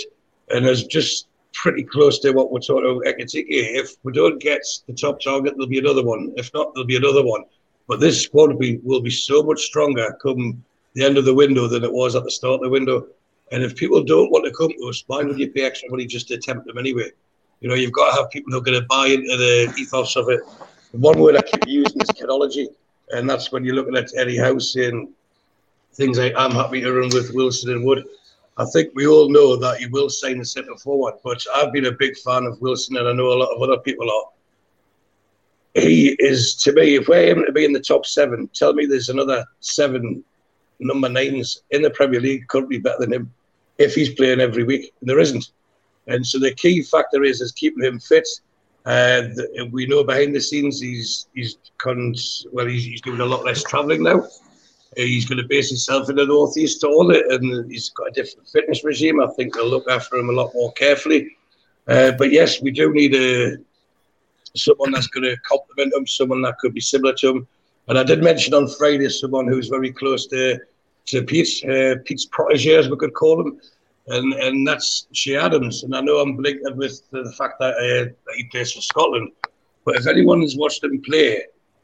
E: And it's just pretty close to what we're talking about Ekitike. If we don't get the top target, there'll be another one. If not, there'll be another one. But this squad will be, will be so much stronger come the end of the window than it was at the start of the window. And if people don't want to come to us, why would you pay extra money just to tempt them anyway? You know, you've got to have people who are going to buy into the ethos of it. One word I keep using is chronology, and that's when you're looking at Eddie Howe saying things like "I'm happy to run with Wilson and Wood." I think we all know that he will sign the centre forward, but I've been a big fan of Wilson, and I know a lot of other people are he is to me. If we're aiming to be in the top seven, tell me there's another seven number nines in the Premier League currently better than him if he's playing every week. And there isn't. And so the key factor is is keeping him fit. Uh, we know behind the scenes he's he's con- well he's, he's doing a lot less travelling now. He's going to base himself in the northeast all it, and he's got a different fitness regime. I think they'll look after him a lot more carefully. Uh, but yes, we do need a someone that's going to complement him, someone that could be similar to him. And I did mention on Friday someone who's very close to to Pete, uh, Pete's protege, as we could call him, and and that's Che Adams. And I know I'm linked with the fact that, uh, that he plays for Scotland, but if anyone has watched him play,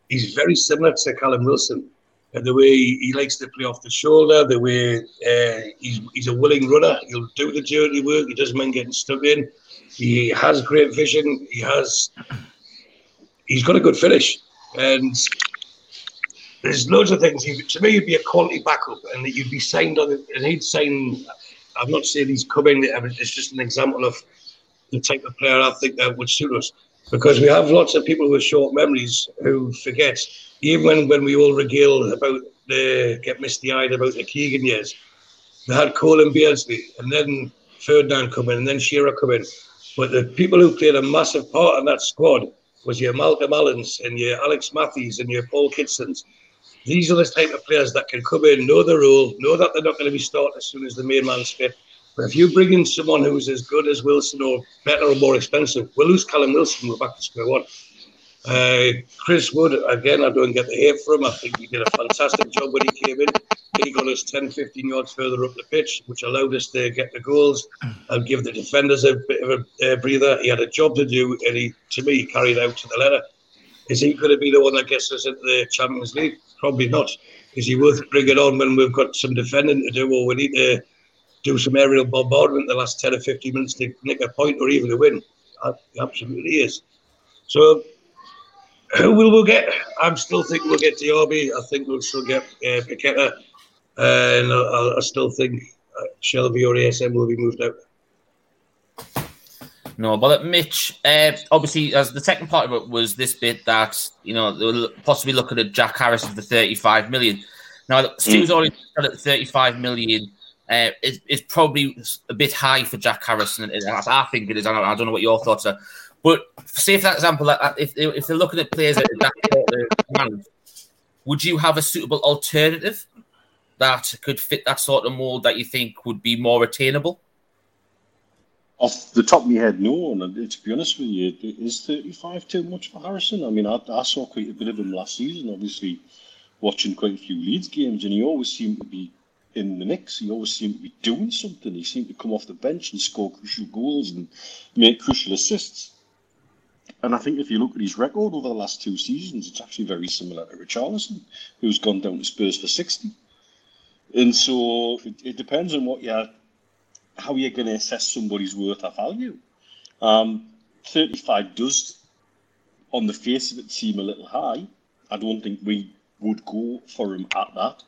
E: he's very similar to Callum Wilson. And the way he likes to play off the shoulder, the way uh, he's, he's a willing runner, he'll do the dirty work, he doesn't mind getting stuck in. He has great vision, he has he's got a good finish, and there's loads of things. He, to me, he'd be a quality backup, and that you'd be signed on, and he'd sign. I'm not saying he's coming. It's just an example of the type of player I think that would suit us, because we have lots of people with short memories who forget. Even when, we all regale about the get misty eyed about the Keegan years, they had Colin Beardsley, and then Ferdinand come in, and then Shearer come in. But the people who played a massive part in that squad was your Malcolm Allens and your Alex Matthews and your Paul Kitsons. These are the type of players that can come in, know the role, know that they're not going to be starting as soon as the main man's fit, But if you bring in someone who's as good as Wilson or better or more expensive, we'll lose Callum Wilson. We're back to square one. Uh, Chris Wood, again, I don't get the hate for him. I think he did a fantastic job when he came in. He got us 10, 15 yards further up the pitch, which allowed us to get the goals and give the defenders a bit of a uh, breather. He had a job to do, and he, to me, carried out to the letter. Is he going to be the one that gets us into the Champions League? Probably not. Is he worth bringing on when we've got some defending to do, or we need to do some aerial bombardment the last 10 or 15 minutes to nick a point or even a win? Absolutely is. So who will we get? I'm still thinking we'll get Diaby. I think we'll still get uh, Paqueta. Uh, and I, I, still think Shelvey or ASM will be moved out.
C: No, but Mitch, uh, obviously, as the second part of it was this bit that you know they were possibly looking at Jack Harris for 35 million. Now, Stu's mm. already said at 35 million uh, is, is probably a bit high for Jack Harrison. I think it is. I don't, I don't know what your thoughts are. But say, for that example, if, if they're looking at players at that would you have a suitable alternative that could fit that sort of mold that you think would be more attainable?
F: Off the top of my head, no. And uh, to be honest with you, is 35 too much for Harrison? I mean, I, I saw quite a bit of him last season, obviously, watching quite a few Leeds games, and he always seemed to be in the mix. He always seemed to be doing something. He seemed to come off the bench and score crucial goals and make crucial assists. And I think if you look at his record over the last two seasons, it's actually very similar to Richarlison, who's gone down to Spurs for 60. And so it, it depends on what you're, how are you're going to assess somebody's worth or value. Um, 35 does, on the face of it, seem a little high. I don't think we would go for him at that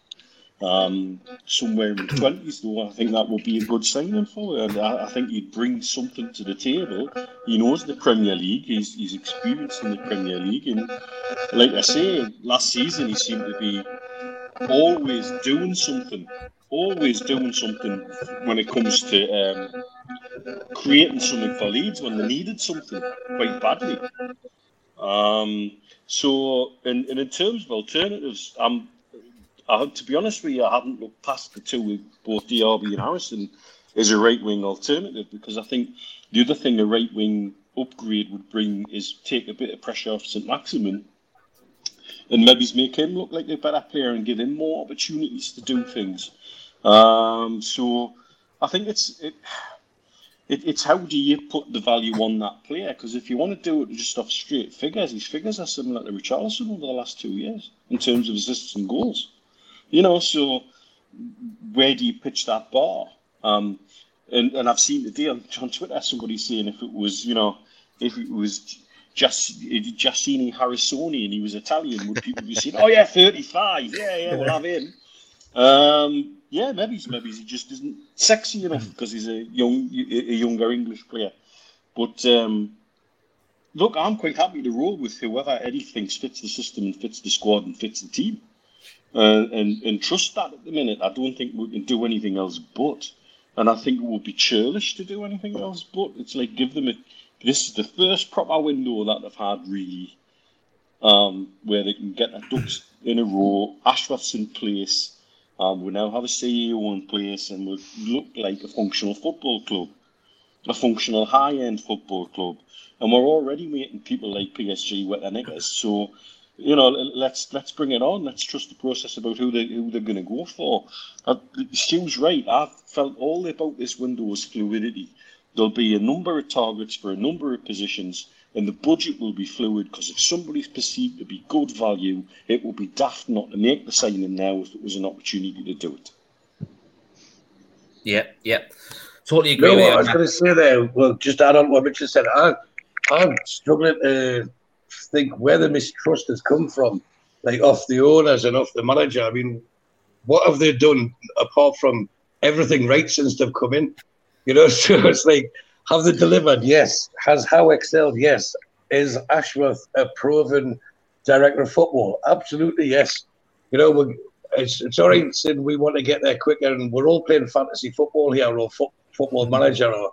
F: um, somewhere in the twenties. Though I think that would be a good signing for and I, I, think he'd bring something to the table. He knows the Premier League. He's he's experienced in the Premier League, and like I say, last season he seemed to be always doing something, always doing something when it comes to um, creating something for Leeds when they needed something quite badly. Um, so, in, and in terms of alternatives, I'm I, to be honest with you, I haven't looked past the two with both Diaby and Harrison as a right wing alternative because I think the other thing a right wing upgrade would bring is take a bit of pressure off St Maximin and maybe make him look like a better player and give him more opportunities to do things. Um, so I think it's it, it, it's how do you put the value on that player? Because if you want to do it just off straight figures, his figures are similar to Richarlison over the last two years in terms of assists and goals. You know, so where do you pitch that bar? Um, and, and I've seen today on, on Twitter somebody saying if it was, you know, if it was just Giacchini Harrisoni and he was Italian, would people be saying, "Oh yeah, thirty-five, yeah, yeah, we'll have him." Um, yeah, maybe maybe he just isn't sexy enough because he's a young a younger English player. But um, look, I'm quite happy to roll with whoever Eddie thinks fits the system and fits the squad and fits the team uh, and and trust that at the minute. I don't think we can do anything else but, and I think it would be churlish to do anything else but. It's like give them a. This is the first proper window that they've had really, um, where they can get their ducks in a row. Ashworth's in place. Um, we now have a CEO in place, and we look like a functional football club, a functional high-end football club, and we're already making people like PSG wet their knickers. So you know, let's let's bring it on. Let's trust the process about who they who they're going to go for. Uh, Stu's right. I've felt all about this window's fluidity. There'll be a number of targets for a number of positions, and the budget will be fluid because if somebody's perceived to be good value, it will be daft not to make the signing now if it was an opportunity to do it.
C: Yeah, yeah, totally agree.
E: No, I was going to say there. Well, just add on what Richard said. I, I'm struggling to think where the mistrust has come from, like off the owners and off the manager. I mean, what have they done apart from everything right since they've come in? You know, so it's like, have they delivered? Yes. Has Howe excelled? Yes. Is Ashworth a proven director of football? Absolutely, yes. You know, it's, it's all right saying we want to get there quicker, and we're all playing fantasy football here, or fo- football manager, or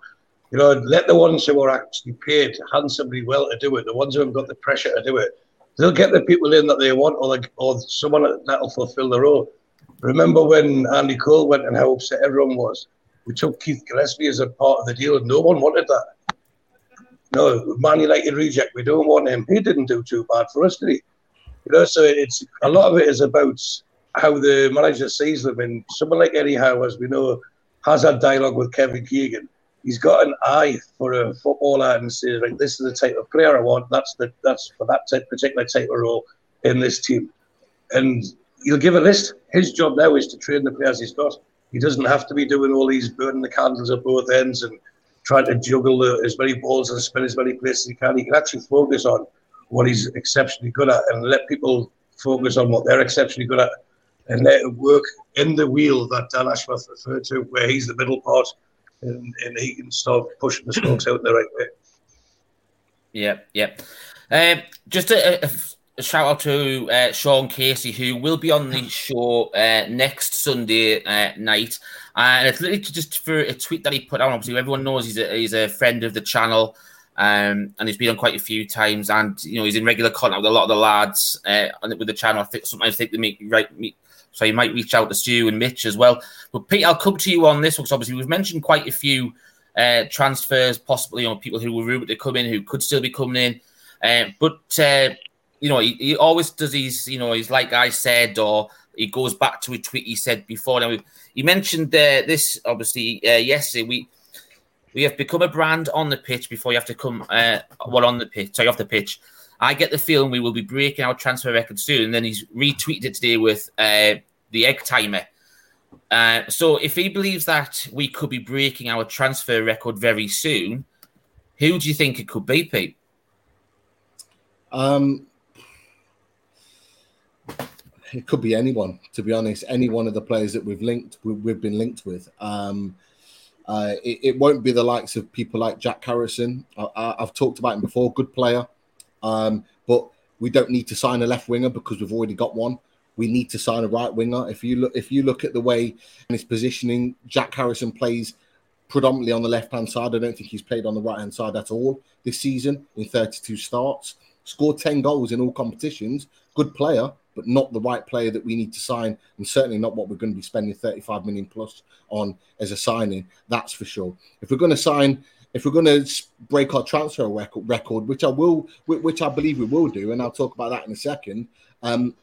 E: you know, let the ones who are actually paid handsomely well to do it, the ones who have got the pressure to do it, they'll get the people in that they want, or, the, or someone that'll fulfil the role. Remember when Andy Cole went and how upset everyone was? We took Keith Gillespie as a part of the deal. And no one wanted that. No, Man United reject. We don't want him. He didn't do too bad for us, did he? You know, so it's a lot of it is about how the manager sees them. And someone like Eddie Howe, as we know, has that dialogue with Kevin Keegan. He's got an eye for a footballer and says, like, this is the type of player I want. That's the that's for that type, particular type of role in this team. And he'll give a list. His job now is to train the players he's got. He doesn't have to be doing all these burning the candles at both ends and trying to juggle the, as many balls and spin as many places as he can. He can actually focus on what he's exceptionally good at and let people focus on what they're exceptionally good at and let it work in the wheel that Dan Ashworth referred to, where he's the middle part and, and he can start pushing the strokes out in the right way.
C: Yeah, yeah. Um, just a, a, a, shout out to uh, Sean Casey, who will be on the show uh, next Sunday uh, night. And it's literally just for a tweet that he put out. Obviously, everyone knows he's a, he's a friend of the channel. Um, and he's been on quite a few times, and you know he's in regular contact with a lot of the lads uh, with the channel. I think sometimes think they make right meet so you might reach out to Stu and Mitch as well. But Pete, I'll come to you on this because obviously we've mentioned quite a few uh, transfers, possibly you know people who were rumored to come in who could still be coming in. Uh, but uh, you know he, he, always does these. You know he's like I said, or he goes back to a tweet he said before. Now he mentioned uh, this obviously uh, yesterday. We we have become a brand on the pitch before you have to come uh, well on the pitch. Sorry, off the pitch. I get the feeling we will be breaking our transfer record soon. And then he's retweeted it today with uh, the egg timer. Uh, so if he believes that we could be breaking our transfer record very soon, who do you think it could be, Pete?
G: Um, it could be anyone, to be honest. Any one of the players that we've linked, we've been linked with. Um, uh, it, it, won't be the likes of people like Jack Harrison. I, have talked about him before. Good player, um, but we don't need to sign a left winger because we've already got one. We need to sign a right winger. If you look, if you look at the way and his positioning, Jack Harrison plays predominantly on the left hand side. I don't think he's played on the right hand side at all this season in 32 starts. Scored 10 goals in all competitions. Good player, but not the right player that we need to sign, and certainly not what we're going to be spending 35 million plus on as a signing. That's for sure. If we're going to sign if we're going to break our transfer record, which I will, which I believe we will do, and I'll talk about that in a second, um,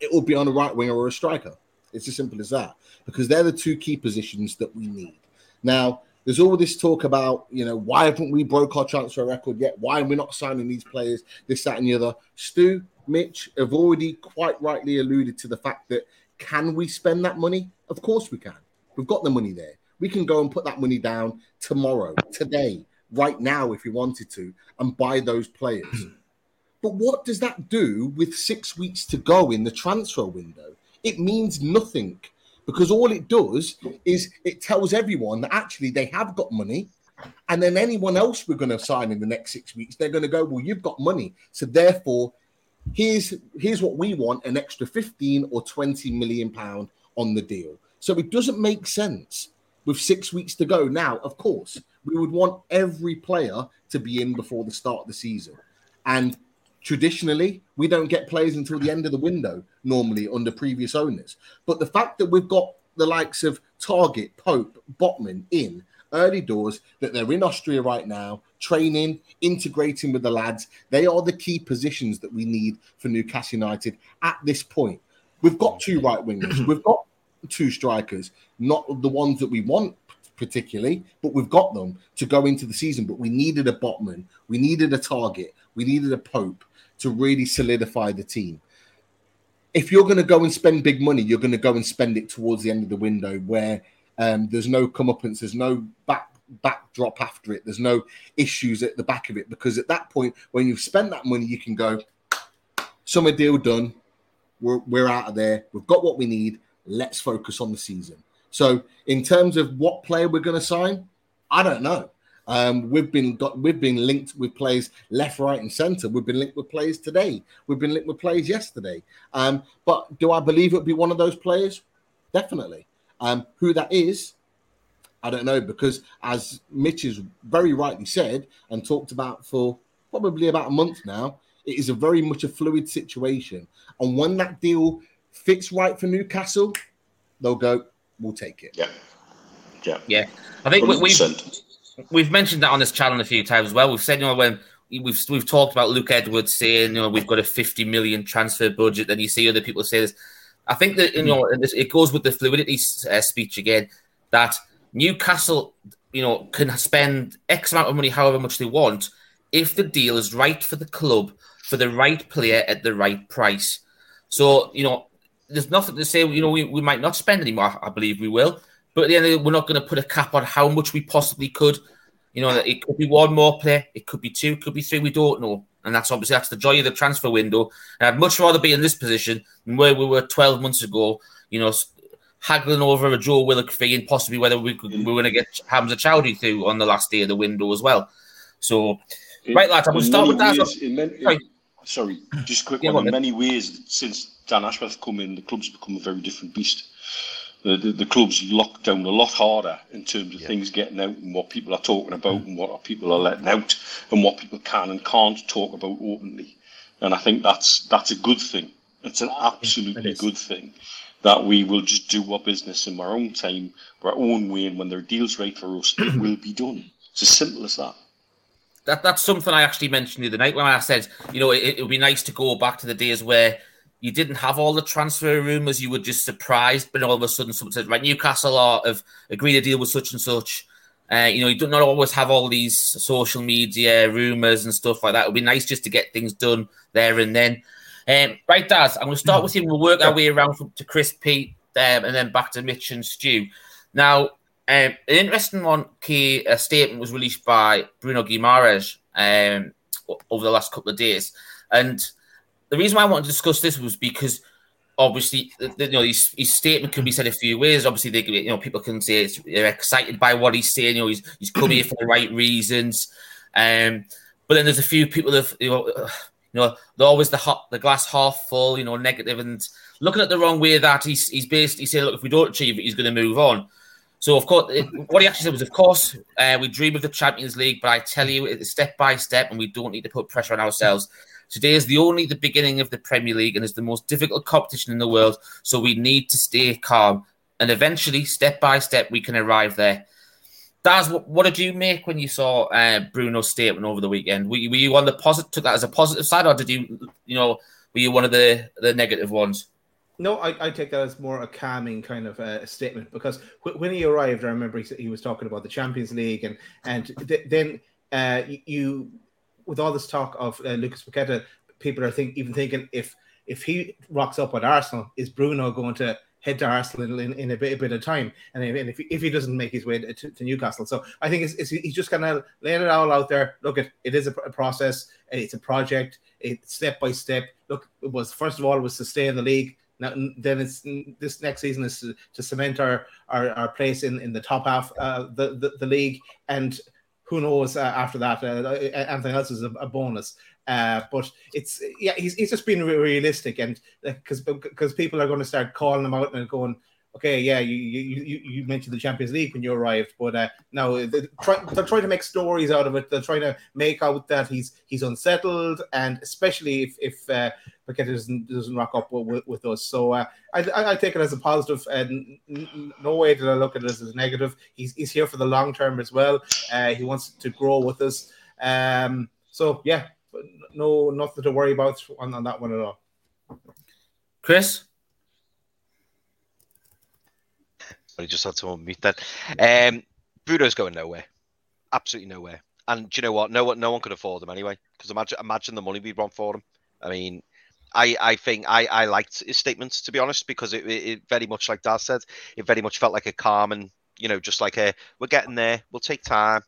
G: it will be on a right winger or a striker. It's as simple as that because they're the two key positions that we need. Now, there's all this talk about, you know, why haven't we broke our transfer record yet? Why are we not signing these players? This, that, and the other. Stu, Mitch have already quite rightly alluded to the fact that can we spend that money? Of course we can. We've got the money there. We can go and put that money down tomorrow, today, right now, if we wanted to, and buy those players. but what does that do with six weeks to go in the transfer window? It means nothing because all it does is it tells everyone that actually they have got money. And then anyone else we're going to sign in the next six weeks, they're going to go, Well, you've got money. So therefore, here's here's what we want an extra 15 or 20 million pound on the deal. So it doesn't make sense with six weeks to go. Now, of course, we would want every player to be in before the start of the season. And traditionally, we don't get players until the end of the window, normally under previous owners. But the fact that we've got the likes of Targett, Pope, Botman in early doors, that they're in Austria right now, training, integrating with the lads, they are the key positions that we need for Newcastle United at this point. We've got two right wingers, we've got two strikers, not the ones that we want particularly, but we've got them to go into the season. But we needed a Botman, we needed a Targett, we needed a Pope to really solidify the team. If you're going to go and spend big money, you're going to go and spend it towards the end of the window where um, there's no comeuppance, there's no back backdrop after it, there's no issues at the back of it. Because at that point, when you've spent that money, you can go, summer deal done. We're, we're out of there. We've got what we need let's focus on the season. So, in terms of what player we're going to sign, I don't know. Um, we've been got we've been linked with players left, right, and centre. We've been linked with players today. We've been linked with players yesterday. Um, but do I believe it'll be one of those players? Definitely. Um, who that is, I don't know because as Mitch has very rightly said and talked about for probably about a month now, it is a very much a fluid situation. And when that deal fits right for Newcastle, they'll go, we'll take it.
D: Yeah.
F: Yeah,
C: yeah. I think we, we've
F: 100%.
C: We've mentioned that on this channel a few times as well. We've said, you know, when we've we've talked about Luke Edwards saying, you know, we've got a 50 million transfer budget, then you see other people say this. I think that you know, it goes with the fluidity uh, speech again that Newcastle, you know, can spend X amount of money, however much they want, if the deal is right for the club for the right player at the right price. So you know, there's nothing to say. You know, we, we might not spend anymore. I believe we will, but at the end of the day, we're not going to put a cap on how much we possibly could. You know, it could be one more player, it could be two, it could be three. We don't know, and that's obviously that's the joy of the transfer window. And I'd much rather be in this position than where we were 12 months ago. You know, haggling over a Joe Willock fee and possibly whether we could, we were going to get Hamza Choudhury through on the last day of the window as well. So, right, lads, I'm going to start with that.
F: ways- in many-
C: Sorry.
F: Sorry, just quick
C: Yeah,
F: one. In many ways, since Dan Ashworth come in, the club's become a very different beast. The, the, the club's locked down a lot harder in terms of things getting out and what people are talking about mm. and what people are letting out and what people can and can't talk about openly. And I think that's that's a good thing. It's an absolutely
B: is.
F: good thing that we will just do our business in our own time, our own way, and when there are deals right for us, it will be done. It's as simple as that.
C: that that's something I actually mentioned the other night when I said, you know, it, it would be nice to go back to the days where you didn't have all the transfer rumours, you were just surprised, but all of a sudden someone said, right, Newcastle are, have agreed a deal with such and such. Uh, you know, you do not always have all these social media rumours and stuff like that. It would be nice just to get things done there and then. Um, right, Daz, I'm going to start with you and we'll work our way around from, to Chris Pete um, and then back to Mitch and Stu. Now, um, an interesting one, key a statement was released by Bruno Guimaraes um, over the last couple of days, and the reason why I wanted to discuss this was because obviously, you know, his, his statement can be said a few ways. Obviously, they, you know, people can say they're excited by what he's saying. You know, he's he's coming here for the right reasons, um, but then there's a few people that you know. You know, they're always the hot, the glass half full, you know, negative and looking at the wrong way that he's he's basically saying, look, if we don't achieve it, he's going to move on. So, of course, what he actually said was, of course, uh, we dream of the Champions League, but I tell you, it's step by step, and we don't need to put pressure on ourselves. Today is the only the beginning of the Premier League and is the most difficult competition in the world. So we need to stay calm, and eventually, step by step, we can arrive there. Daz, what, what did you make when you saw uh, Bruno's statement over the weekend? Were you, were you on the positive, took that as a positive side, or did you, you know, were you one of the the negative ones?
B: No, I, I take that as more a calming kind of uh, statement because wh- when he arrived, I remember he, he was talking about the Champions League and and th- then uh, you with all this talk of uh, Lucas Paqueta, people are think even thinking if if he rocks up at Arsenal, is Bruno going to head to Arsenal in, in, a, bit, a bit of time? And if, if, he, doesn't make his way to, to Newcastle, so I think it's, it's, he's just kind of laying it all out there. Look, it, it is a, process, it's a project, it's step by step. Look, it was first of all it was to stay in the league. Now, then it's this next season is to, to cement our, our, our place in, in the top half uh, the, the the league, and who knows uh, after that? Uh, anything else is a, a bonus. Uh, but it's yeah, he's, he's just being re- realistic, and because because people are going to start calling him out and going, okay, yeah, you you, you, mentioned the Champions League when you arrived, but uh, now they're, try, they're trying to make stories out of it. They're trying to make out that he's he's unsettled, and especially if if uh, Paqueta doesn't doesn't rock up with, with us. So uh, I, I take it as a positive, and no way did I look at it as a negative. He's he's here for the long term as well. Uh, he wants to grow with us. Um, so yeah, no nothing to worry about on, on that one at all.
C: Chris?
D: I just had to unmute that. Um, Bruno's going nowhere, absolutely nowhere. And do you know what? No one, no one could afford him anyway. Because imagine, imagine the money we'd want for him. I mean, I, I think I, I liked his statements to be honest, because it, it, it very much like Daz said, it very much felt like a calm and you know, just like a we're getting there. We'll take time.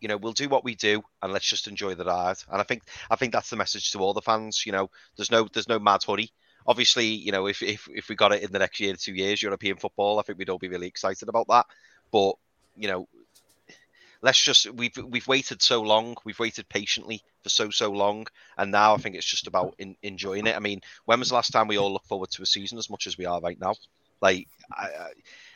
D: You know, we'll do what we do, and let's just enjoy the ride. And I think I think that's the message to all the fans. You know, there's no there's no mad hurry obviously, you know, if, if if we got it in the next year two years, European football, I think we'd all be really excited about that. But you know, let's just we've we've waited so long, we've waited patiently for so so long, and now I think it's just about in, enjoying it. I mean, when was the last time we all look forward to a season as much as we are right now? Like, I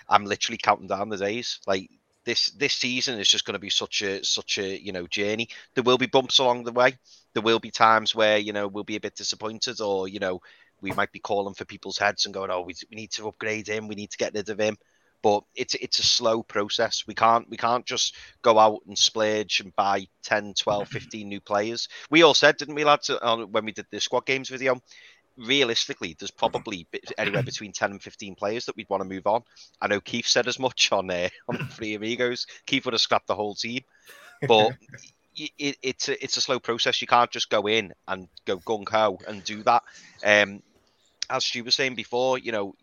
D: I'm literally counting down the days. Like this this season is just going to be such a such a you know journey. There will be bumps along the way. There will be times where you know we'll be a bit disappointed, or you know we might be calling for people's heads and going, "Oh, we, we need to upgrade him. We need to get rid of him." but it's it's a slow process. We can't we can't just go out and splurge and buy 10, 12, 15 new players. We all said, didn't we, lads, when we did the squad games video? Realistically, there's probably anywhere between 10 and 15 players that we'd want to move on. I know Keith said as much on uh, on the Three Amigos. Keith would have scrapped the whole team, but it, it's a, it's a slow process. You can't just go in and go gung ho and do that. Um, as Stu was saying before, you know,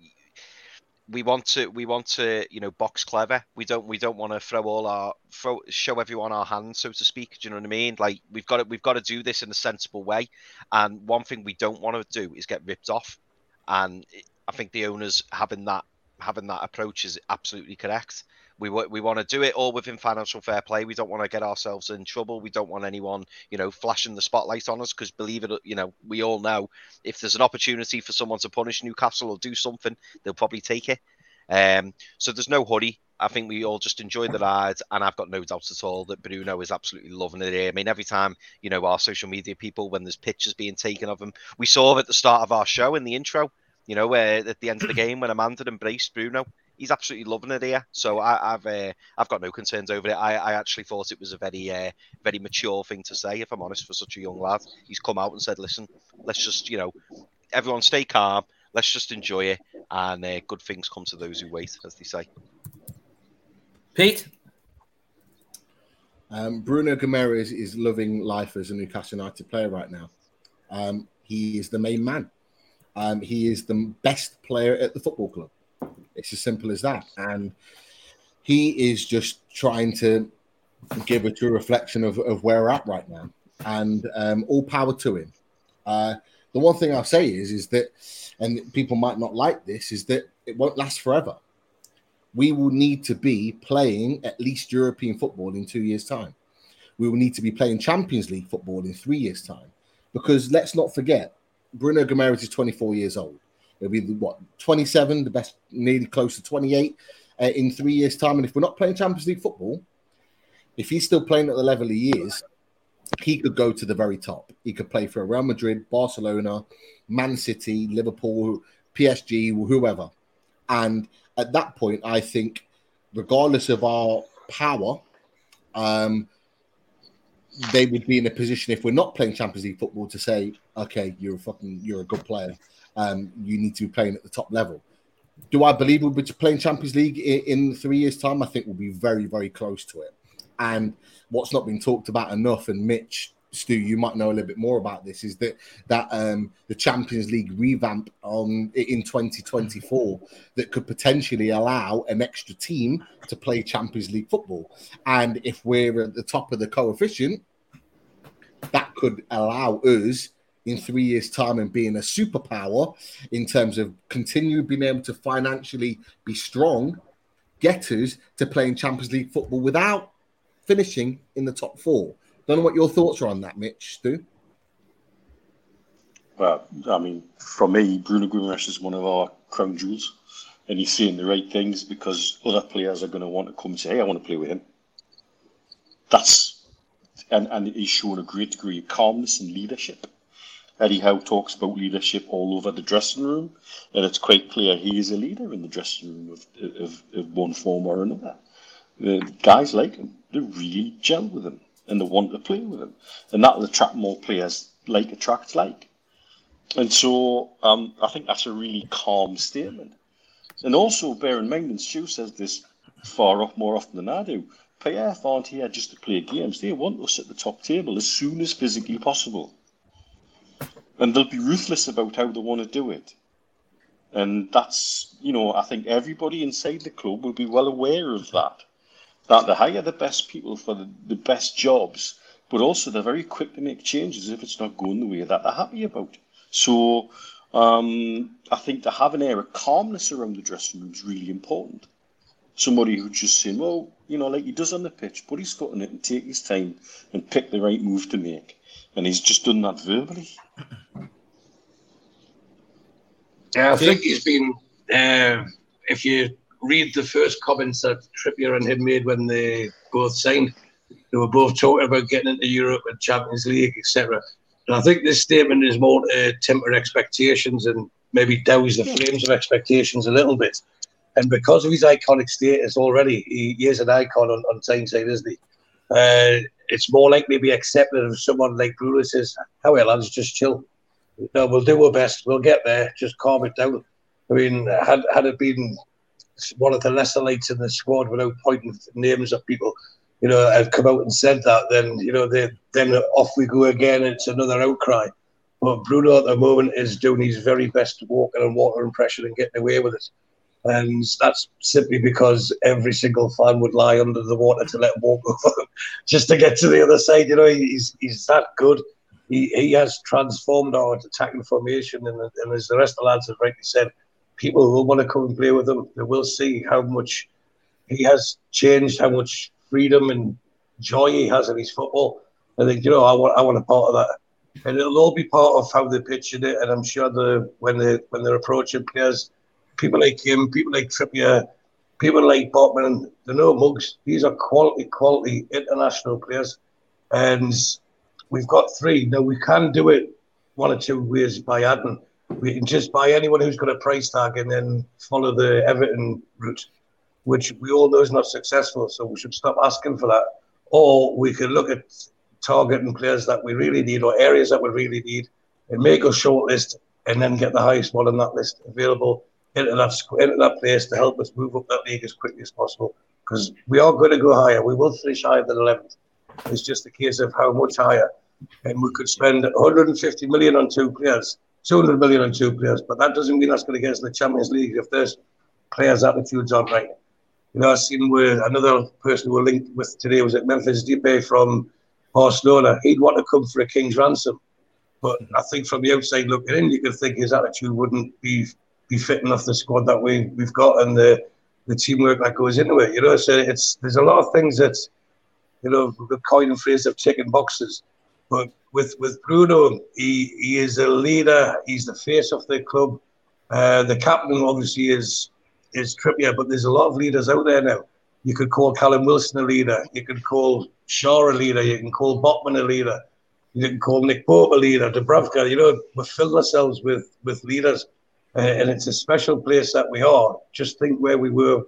D: we want to we want to you know box clever. We don't we don't want to throw all our throw show everyone our hands, so to speak. Do you know what I mean? Like we've got to we've got to do this in a sensible way. And one thing we don't want to do is get ripped off. And I think the owners having that having that approach is absolutely correct. We we want to do it all within financial fair play. We don't want to get ourselves in trouble. We don't want anyone, you know, flashing the spotlight on us because believe it, you know, we all know if there's an opportunity for someone to punish Newcastle or do something, they'll probably take it. Um, so there's no hurry. I think we all just enjoy the ride, and I've got no doubts at all that Bruno is absolutely loving it here. I mean, every time you know our social media people, when there's pictures being taken of him, we saw at the start of our show in the intro, you know, where at the end of the game when Amanda embraced Bruno, he's absolutely loving it here. So I, have uh, I've got no concerns over it. I, I actually thought it was a very uh, very mature thing to say, if I'm honest, for such a young lad. He's come out and said, "Listen, let's just you know, everyone stay calm. Let's just enjoy it, and uh, good things come to those who wait," as they say.
C: Pete.
G: Um, Bruno Gomes is loving life as a Newcastle United player right now. Um, he is the main man. Um, he is the best player at the football club. It's as simple as that. And he is just trying to give a true reflection of, of where we're at right now. And um, all power to him. Uh, the one thing I'll say is, is that, and people might not like this, is that it won't last forever. We will need to be playing at least European football in two years' time. We will need to be playing Champions League football in three years' time. Because let's not forget, Bruno Gomes is 24 years old. It'll be what 27, the best, nearly close to 28 uh, in three years' time. And if we're not playing Champions League football, if he's still playing at the level he is, he could go to the very top. He could play for Real Madrid, Barcelona, Man City, Liverpool, PSG, whoever. And at that point, I think, regardless of our power, um, they would be in a position if we're not playing Champions League football to say, okay, you're a fucking, you're a good player um, you need to be playing at the top level. Do I believe we'll be playing Champions League in, in three years' time? I think we'll be very, very close to it. And what's not been talked about enough, and Mitch, Stu, you might know a little bit more about this, is that that um, the Champions League revamp on in 2024 that could potentially allow an extra team to play Champions League football. And if we're at the top of the coefficient, that could allow us in three years' time and being a superpower in terms of continuing being able to financially be strong, get us to playing Champions League football without finishing in the top four. Don't know what your thoughts are on that, Mitch, Stu.
F: Well, I mean, for me, Bruno Guimaraes is one of our crown jewels, and he's saying the right things because other players are going to want to come and say, "Hey, I want to play with him." That's and and he's shown a great degree of calmness and leadership Eddie Howe talks about leadership all over the dressing room, and it's quite clear he is a leader in the dressing room of, of, of one form or another. The guys like him, they really gel with him, and they want to play with him, and that'll attract more players like attracts like. And so um, I think that's a really calm statement. And also bear in mind, and Stu says this far off more often than I do, PIF aren't here just to play games. They want us at the top table as soon as physically possible and they'll be ruthless about how they want to do it. And that's, you know, I think everybody inside the club will be well aware of that. That they hire the best people for the, the best jobs, but also they're very quick to make changes if it's not going the way that they're happy about. So um, I think to have an air of calmness around the dressing room is really important. Somebody who's just saying, well, you know, like he does on the pitch, put his foot in it and take his time and pick the right move to make. And he's just done that verbally.
E: Yeah, I think he's been. Uh, if you read the first comments that Trippier and him made when they both signed, they were both talking about getting into Europe and Champions League, etc. And I think this statement is more to temper expectations and maybe douse the flames of expectations a little bit. And because of his iconic status already, he, he is an icon on, on Tyneside, isn't he? Uh, it's more likely to be accepted if someone like Bruno says, "How well, lads, just chill. No, we'll do our best. We'll get there. Just calm it down." I mean, had had it been one of the lesser lights in the squad without pointing names at people, you know, have come out and said that, then you know, they, then off we go again. It's another outcry. But Bruno at the moment is doing his very best to on water and pressure and getting away with it. Um, and that's simply because every single fan would lie under the water to let him walk over just to get to the other side. You know, he's, he's that good. He, he has transformed our attacking formation. And, and as the rest of the lads have rightly said, people will want to come and play with him. They will see how much he has changed, how much freedom and joy he has in his football. I think, you know, I want, I want a part of that and it'll all be part of how they're pitching it. And I'm sure the when they when they're approaching players, people like him, people like Trippier, people like Botman, they're no mugs. These are quality, quality international players, and we've got three. Now we can do it one or two ways by adding. We can just buy anyone who's got a price tag and then follow the Everton route, which we all know is not successful. So we should stop asking for that. Or we could look at targeting players that we really need or areas that we really need and make a short list and then get the highest one on that list available into that, that place to help us move up that league as quickly as possible. Because we are going to go higher. We will finish higher than 11th. It's just a case of how much higher. And we could spend 150 million on two players, 200 million on two players, but that doesn't mean that's going to get us the Champions League if there's players' attitudes aren't right. You know, I've seen where another person we were linked with today was at Memphis Depay from Barcelona, he'd want to come for a king's ransom. But I think from the outside looking in, you could think his attitude wouldn't be be fitting off the squad that we we've got and the the teamwork that goes into it. You know, so it's there's a lot of things that you know the coin and phrase of ticking boxes. But with with Bruno, he he is a leader. He's the face of the club. Uh, the captain obviously is is Trippier, but there's a lot of leaders out there now. You could call Callum Wilson a leader. You could call Schär a leader. You can call Botman a leader. You can call Nick Pope a leader. Dubravka. You know, we're filling ourselves with with leaders, uh, and it's a special place that we are. Just think where we were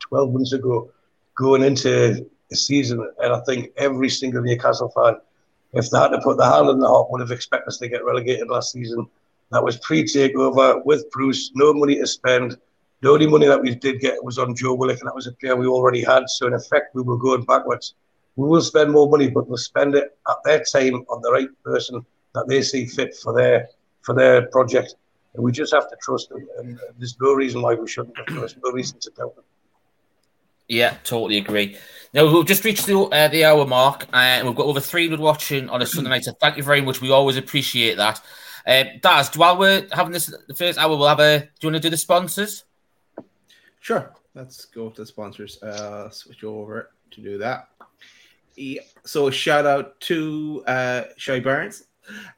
E: 12 months ago, going into a season, and I think every single Newcastle fan, if they had to put their hand in the heart, would have expected us to get relegated last season. That was pre-takeover with Bruce, no money to spend the only money that we did get was on Joe Willock, and that was a player we already had. So in effect, we were going backwards. We will spend more money, but we'll spend it at their time on the right person that they see fit for their for their project. And we just have to trust them. And there's no reason why we shouldn't. There's no reason to doubt them.
C: Yeah, totally agree. Now we've just reached the uh, the hour mark, and we've got over 300 watching on a Sunday night. So thank you very much. We always appreciate that. Uh, Daz, while we're having this the first hour, we'll have a. Do you want to do the sponsors?
B: Sure. Let's go to the sponsors. Uh, switch over to do that. Yeah. So shout out to uh, Shy Barnes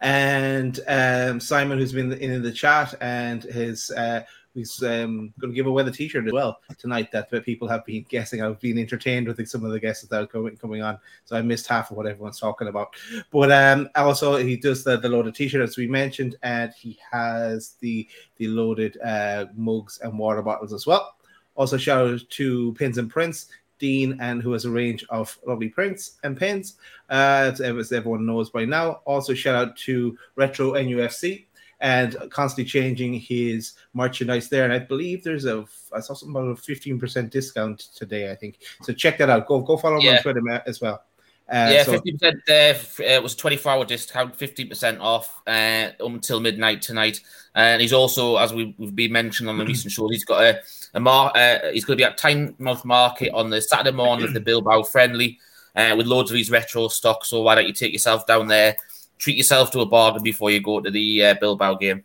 B: and um, Simon, who's been in the chat, and his uh, he's um, going to give away the T-shirt as well tonight. That people have been guessing. I've been entertained with some of the guests that are coming coming on, so I missed half of what everyone's talking about. But um, also he does the, the loaded T-shirt as we mentioned, and he has the the loaded uh, mugs and water bottles as well. Also, shout out to Pins and Prints, Dean, and who has a range of lovely prints and pins, uh, as everyone knows by now. Also, shout out to Retro NUFC and constantly changing his merchandise there. And I believe there's a I saw something about a 15% discount today, I think. So check that out. Go go follow him yeah. on Twitter as well.
C: Uh, yeah, fifty so, percent. Uh, it was twenty four hour discount, fifty percent off uh, until midnight tonight. And he's also, as we, have been mentioned on the recent show, he's got a, a mar- uh, he's going to be at Tynemouth Market on the Saturday morning of the Bilbao friendly uh, with loads of these retro stock. So why don't you take yourself down there, treat yourself to a bargain before you go to the uh, Bilbao game?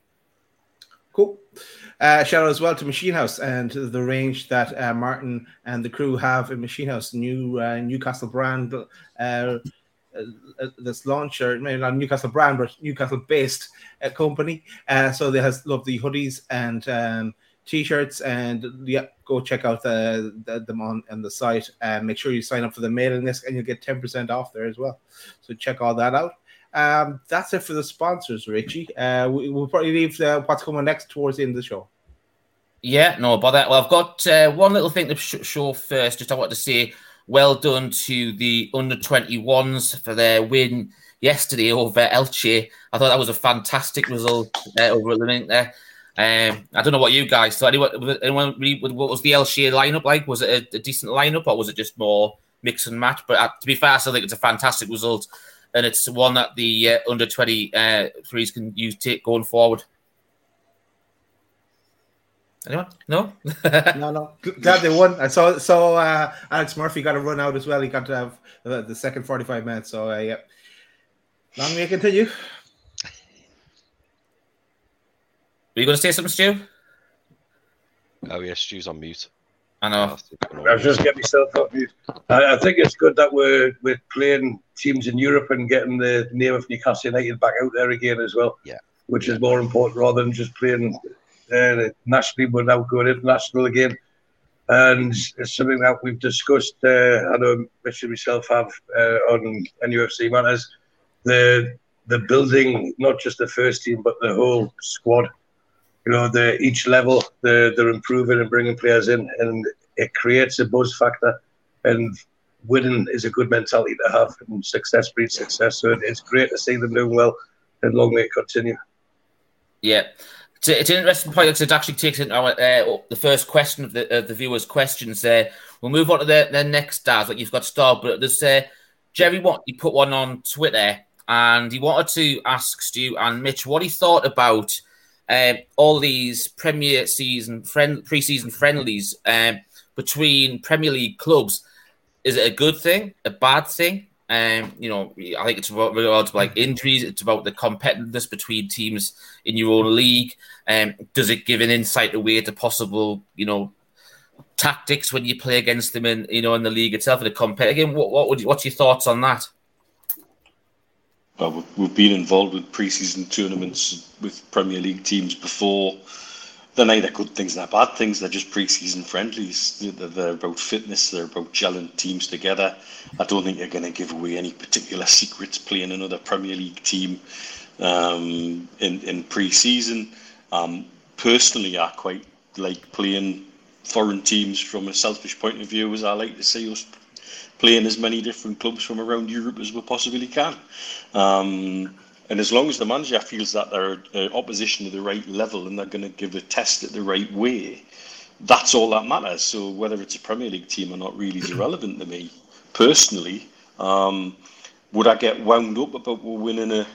B: Cool. Uh, shout out as well to Machine House and the range that uh, Martin and the crew have in Machine House, new uh, Newcastle brand uh, uh, this launcher, maybe not Newcastle brand, but Newcastle based uh, company. so they has lovely hoodies and um, t-shirts, and yeah, go check out the, the them on, on the site and make sure you sign up for the mailing list, and you'll get ten percent off there as well. So check all that out. Um, that's it for the sponsors, Richie. Uh, we, will probably leave uh, what's coming next towards the end of the show.
C: Yeah, no bother. Well, I've got uh, one little thing to sh- show first. Just I want to say well done to the under 21s for their win yesterday over Elche. I thought that was a fantastic result uh, over at the minute there. Um, I don't know what you guys thought. Anyone, anyone what was the Elche lineup like? Was it a, a, decent lineup or was it just more mix and match? But uh, to be fair, I still think it's a fantastic result and it's one that the uh, under 23s uh, can use take going forward. Anyone? No?
B: no, no. Glad they won. I saw so uh, Alex Murphy got a run out as well. He got to have uh, the second 45 minutes. So, uh, yeah. Long may continue. Are
C: you going to say something, Stu?
D: Oh, yeah, Stu's on mute.
C: I know.
E: I was just getting myself off mute. I, I think it's good that we're, we're playing teams in Europe and getting the name of Newcastle United back out there again as well.
D: Yeah.
E: Which is more important rather than just playing uh, nationally, we're now going international again. And it's something that we've discussed. Uh, I know Mitch and myself have uh, on NUFC matters. The the building, not just the first team, but the whole squad. You know, the each level they're, they're improving and bringing players in, and it creates a buzz factor. And winning is a good mentality to have, and success breeds success. So it's great to see them doing well, and long may it continue.
C: Yeah, it's, it's an interesting point because it actually takes into our, uh, the first question of the, uh, the viewers' questions. there. we'll move on to the, the next stars. Like you've got Star, but there's uh, Jerry Watt. He put one on Twitter and he wanted to ask Stu and Mitch what he thought about uh, all these Premier season friend pre-season friendlies um, between Premier League clubs. Is it a good thing, a bad thing? Um, you know, I think it's about regards like injuries. It's about the competitiveness between teams in your own league. Um, does it give an insight away to possible, you know, tactics when you play against them in, you know, in the league itself and the compete again? What, what would, what's your thoughts on that?
F: Well, we've been involved with preseason tournaments with Premier League teams before they're neither good things nor bad things. They're just pre-season friendlies. They're, they're about fitness. They're about gelling teams together. I don't think you're going to give away any particular secrets playing another Premier League team um, in in pre-season. Um, personally, I quite like playing foreign teams from a selfish point of view, as I like to see us playing as many different clubs from around Europe as we possibly can. Um, and as long as the manager feels that they're uh, opposition to the right level and they're going to give the test at the right way, that's all that matters. So whether it's a Premier League team or not really is irrelevant to me personally. Um, would I get wound up about winning a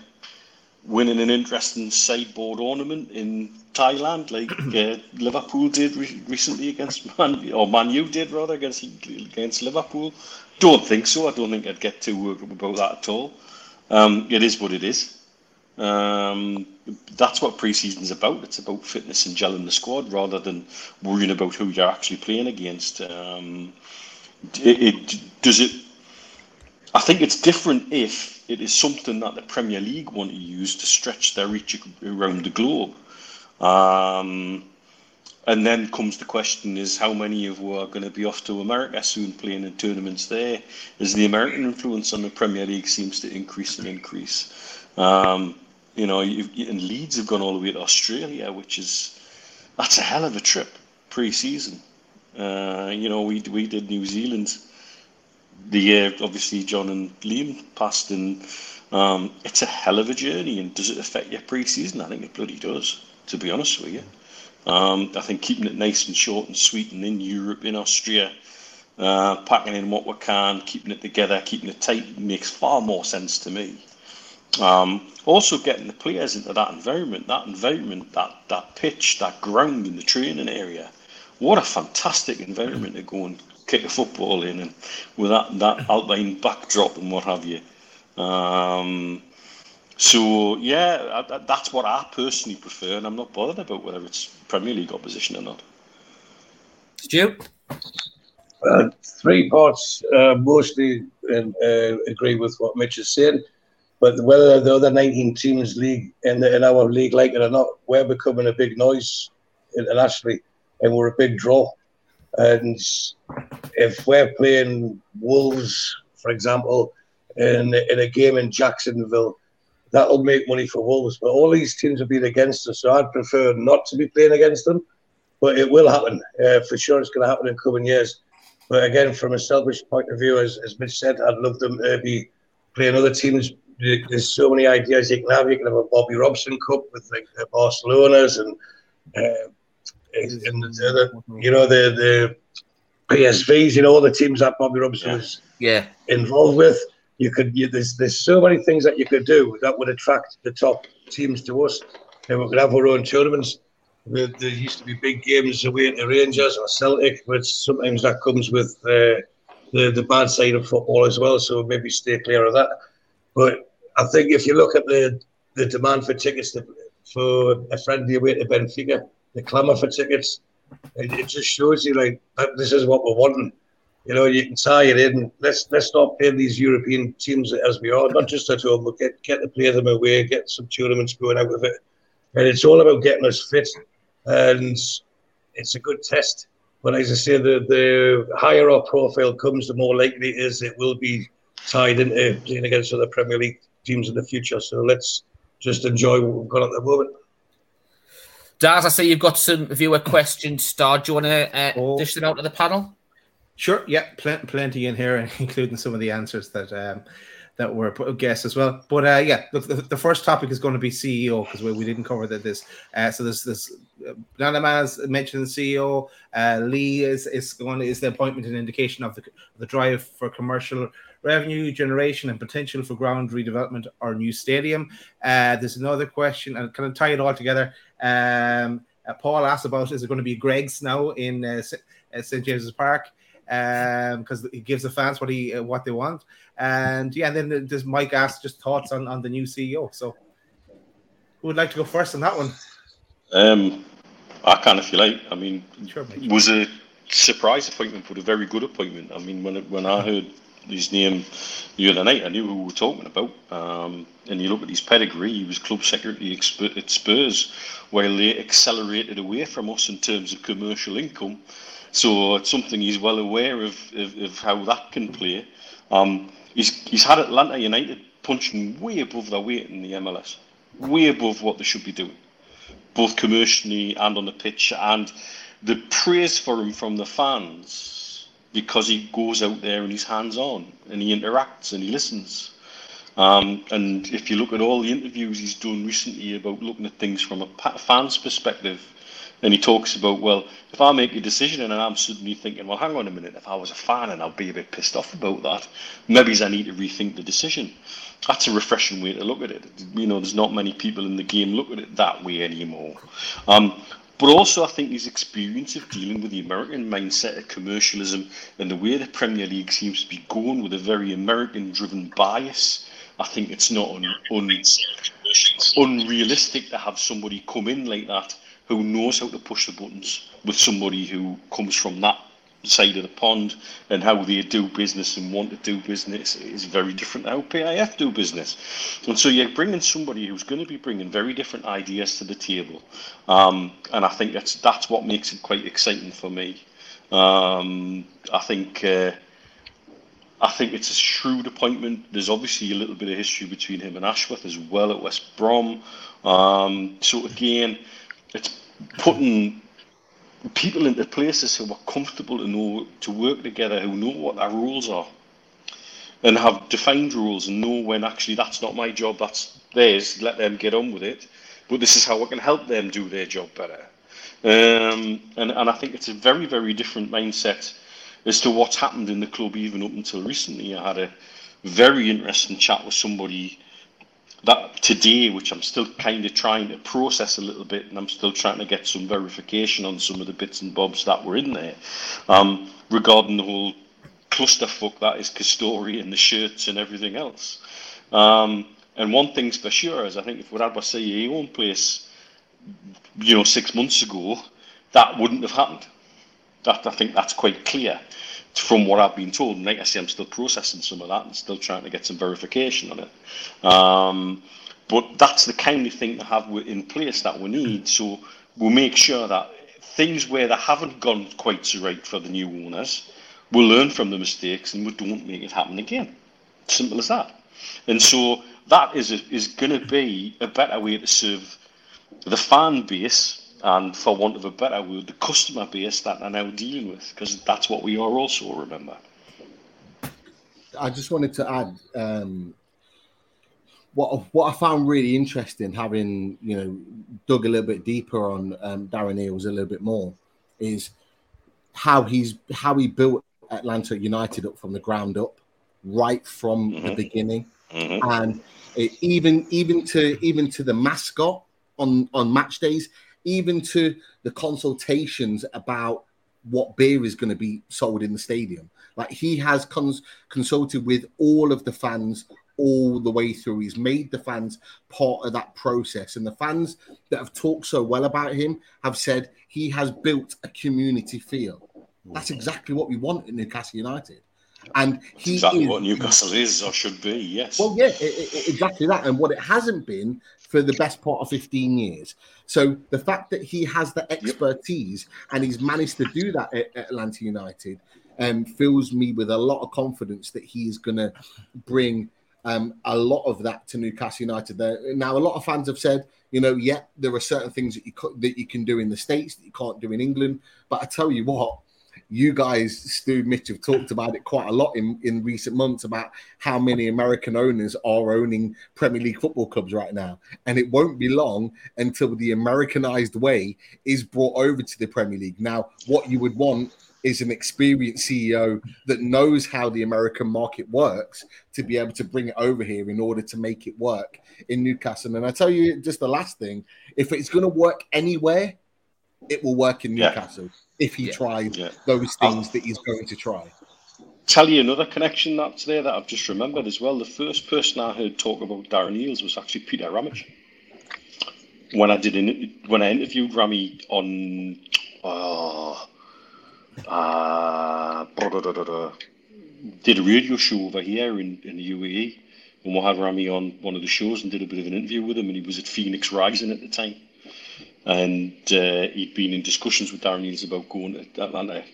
F: winning an interesting sideboard ornament in Thailand like uh, Liverpool did re- recently against Man or Man U did rather against against Liverpool? Don't think so. I don't think I'd get too worked up about that at all. Um, it is what it is. Um, that's what preseason is about. It's about fitness and gelling the squad rather than worrying about who you're actually playing against. Um, it, it, does it. I think it's different if it is something that the Premier League want to use to stretch their reach around the globe. Um, and then comes the question: Is how many of you are going to be off to America soon, playing in tournaments there? As the American influence on the Premier League seems to increase and increase. Um, you know, and Leeds have gone all the way to Australia, which is that's a hell of a trip pre-season. Uh, you know, we we did New Zealand the year obviously John and Liam passed, and um, it's a hell of a journey. And does it affect your pre-season? I think it bloody does. To be honest with you, um, I think keeping it nice and short and sweet, and in Europe, in Austria, uh, packing in what we can, keeping it together, keeping it tight makes far more sense to me. Um, also, getting the players into that environment, that environment, that, that pitch, that ground in the training area. What a fantastic environment to go and kick a football in, and with that, that alpine backdrop and what have you. Um, so yeah, I, that's what I personally prefer, and I'm not bothered about whether it's Premier League opposition or not.
C: Stu,
E: uh, three parts. Uh, mostly uh, agree with what Mitch is saying. But whether the other 19 teams league in, the, in our league like it or not, we're becoming a big noise internationally, and we're a big draw. And if we're playing Wolves, for example, in in a game in Jacksonville, that'll make money for Wolves. But all these teams have been against us, so I'd prefer not to be playing against them but it will happen uh, for sure. It's going to happen in coming years. But again, from a selfish point of view, as, as Mitch said, I'd love them to be playing other teams. There's so many ideas you can have. You can have a Bobby Robson Cup with like the Barcelona's and uh, and the, other, you know the the PSVs. You know all the teams that Bobby Robson was
C: Yeah.
E: involved with. You could you, there's there's so many things that you could do that would attract the top teams to us, and we could have our own tournaments. There, used to be big games away to Rangers or Celtic, but sometimes that comes with uh, the the bad side of football as well. So maybe stay clear of that. But I think if you look at the the demand for tickets to, for a friendly away to Benfica, the clamour for tickets, it, it just shows you like this is what we're wanting. You know, you can tie it in. Let's let's stop playing these European teams as we are, not just at home, but get get to play them away, get some tournaments going out of it. And it's all about getting us fit. And it's a good test. But as I say, the, the higher our profile comes, the more likely it is it will be tied into playing against other Premier League teams in the future. So let's just enjoy what we've got at the moment.
C: Daz, I see you've got some viewer questions. Star, do you want to uh,
B: Oh.
C: dish them out to the panel?
B: Sure, yeah, pl- plenty in here, including some of the answers that um, that were guessed as well. But uh, yeah, look, the, the first topic is going to be CEO because we, we didn't cover that this. Uh, so there's this. Uh, Nanaman's mentioned CEO. Uh, Lee is is going is the appointment an indication of the the drive for commercial revenue generation and potential for ground redevelopment or new stadium. Uh, there's another question, and kind of tie it all together. Um, uh, Paul asked about is it going to be Greggs now in uh, St. uh, St James's Park? Because he gives the fans what he uh, what they want. And yeah, and then there's Mike asked just thoughts on, on the new CEO. So who would like to go first on that one?
F: Um, I can if you like. I mean,
B: Sure, Mike.
F: it was a surprise appointment, but a very good appointment. I mean, when when I heard his name the other night, I knew who we were talking about. Um, and you look at his pedigree; he was club secretary at Spurs, while they accelerated away from us in terms of commercial income. So it's something he's well aware of, of, of how that can play. Um, he's he's had Atlanta United punching way above their weight in the MLS, way above what they should be doing both commercially and on the pitch, and the praise for him from the fans because he goes out there and he's hands on and he interacts and he listens. Um, and if you look at all the interviews he's done recently about looking at things from a fan's perspective, and he talks about, well, if I make a decision and I'm suddenly thinking, well, hang on a minute, if I was a fan and I'd be a bit pissed off about that, maybe I need to rethink the decision. That's a refreshing way to look at it. You know, there's not many people in the game look at it that way anymore. Um, but also, I think his experience of dealing with the American mindset of commercialism and the way the Premier League seems to be going with a very American-driven bias, I think it's not un, un, unrealistic to have somebody come in like that who knows how to push the buttons with somebody who comes from that side of the pond and how they do business and want to do business is very different to how PIF do business. And so you're bringing somebody who's going to be bringing very different ideas to the table. Um, and I think that's that's what makes it quite exciting for me. Um, I think uh, I think it's a shrewd appointment. There's obviously a little bit of history between him and Ashworth as well at West Brom. Um, so again, it's putting people into places who are comfortable to know to work together, who know what their rules are, and have defined rules and know when actually that's not my job, that's theirs. Let them get on with it. But this is how I can help them do their job better. Um, and and I think it's a very very different mindset as to what's happened in the club even up until recently. I had a very interesting chat with somebody that today, which I'm still kind of trying to process a little bit, and I'm still trying to get some verification on some of the bits and bobs that were in there um, regarding the whole clusterfuck that is Castore and the shirts and everything else. Um, and one thing's for sure is I think if we'd had our CEO in place, you know, six months ago, that wouldn't have happened. That I think that's quite clear from what I've been told. And like I say, I'm still processing some of that and still trying to get some verification on it. Um, but that's the kind of thing to have in place that we need. So we'll make sure that things where they haven't gone quite so right for the new owners, we'll learn from the mistakes and we don't make it happen again. Simple as that. And so that is is going to be a better way to serve the fan base and for want of a better word, the customer base that are now dealing with, because that's what we are also. Remember.
G: I just wanted to add um, what what I found really interesting, having you know dug a little bit deeper on um, Darren Eales a little bit more, is how he's how he built Atlanta United up from the ground up, right from mm-hmm. the beginning, mm-hmm. and it, even even to even to the mascot on on match days, even to the consultations about what beer is going to be sold in the stadium. Like he has cons- consulted with all of the fans all the way through. He's made the fans part of that process. And the fans that have talked so well about him have said he has built a community feel. That's exactly what we want in Newcastle United. And he
F: exactly
G: is,
F: what Newcastle is or should be, yes.
G: Well, yeah, it, it, exactly that. And what it hasn't been for the best part of 15 years. So the fact that he has the expertise and he's managed to do that at Atlanta United um, fills me with a lot of confidence that he's going to bring um, a lot of that to Newcastle United. There now, a lot of fans have said, you know, yeah, there are certain things that you that you can do in the states that you can't do in England. But I tell you what, you guys, Stu, Mitch, have talked about it quite a lot in, in recent months about how many American owners are owning Premier League football clubs right now. And it won't be long until the Americanized way is brought over to the Premier League. Now, what you would want is an experienced CEO that knows how the American market works to be able to bring it over here in order to make it work in Newcastle. And I tell you, just the last thing if it's going to work anywhere, it will work in Newcastle yeah. If he yeah. tries yeah. those things I'll, that he's going to try.
F: Tell you another connection that's there that I've just remembered as well. The first person I heard talk about Darren Eales was actually Peter Ramage. When I did in, when I interviewed Rami on uh, uh, did a radio show over here in, in the UAE, and we had Rami on one of the shows and did a bit of an interview with him, and he was at Phoenix Rising at the time, and uh, he'd been in discussions with Darren Eales about going to Atlanta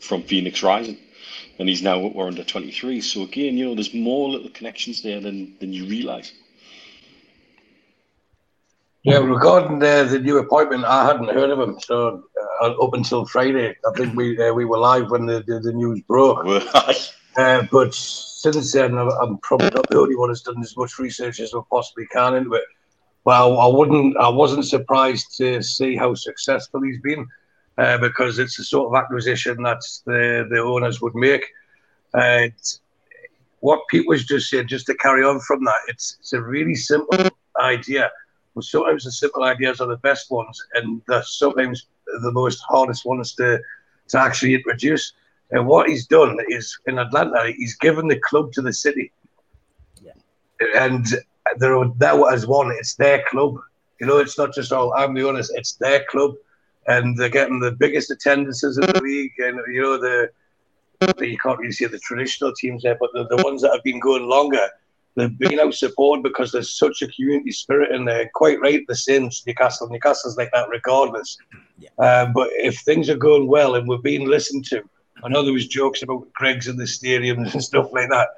F: from Phoenix Rising, and he's now under 23. So again, you know, there's more little connections there than than you realise.
E: Yeah, regarding the, the new appointment, I hadn't heard of him. So uh, up until Friday, I think we uh, we were live when the, the, the news broke. uh, but since then, I'm probably not the only one who's done as much research as I possibly can into it. Well, I wouldn't. I wasn't surprised to see how successful he's been, uh, because it's the sort of acquisition that the the owners would make. Uh, what Pete was just saying, just to carry on from that, it's it's a really simple idea well, sometimes the simple ideas are the best ones, and they're sometimes the most hardest ones to to actually introduce. And what he's done is in Atlanta, he's given the club to the city, yeah. and they're now as one. It's their club. You know, it's not just all I'm the owner. It's their club, and they're getting the biggest attendances in the league. And you know, the you can't really see the traditional teams there, but the, the ones that have been going longer they've been out support because there's such a community spirit in there. Quite right, the Saints, Newcastle. Newcastle's like that regardless. Yeah. Um, but if things are going well and we're being listened to, I know there was jokes about Greggs in the stadiums and stuff like that.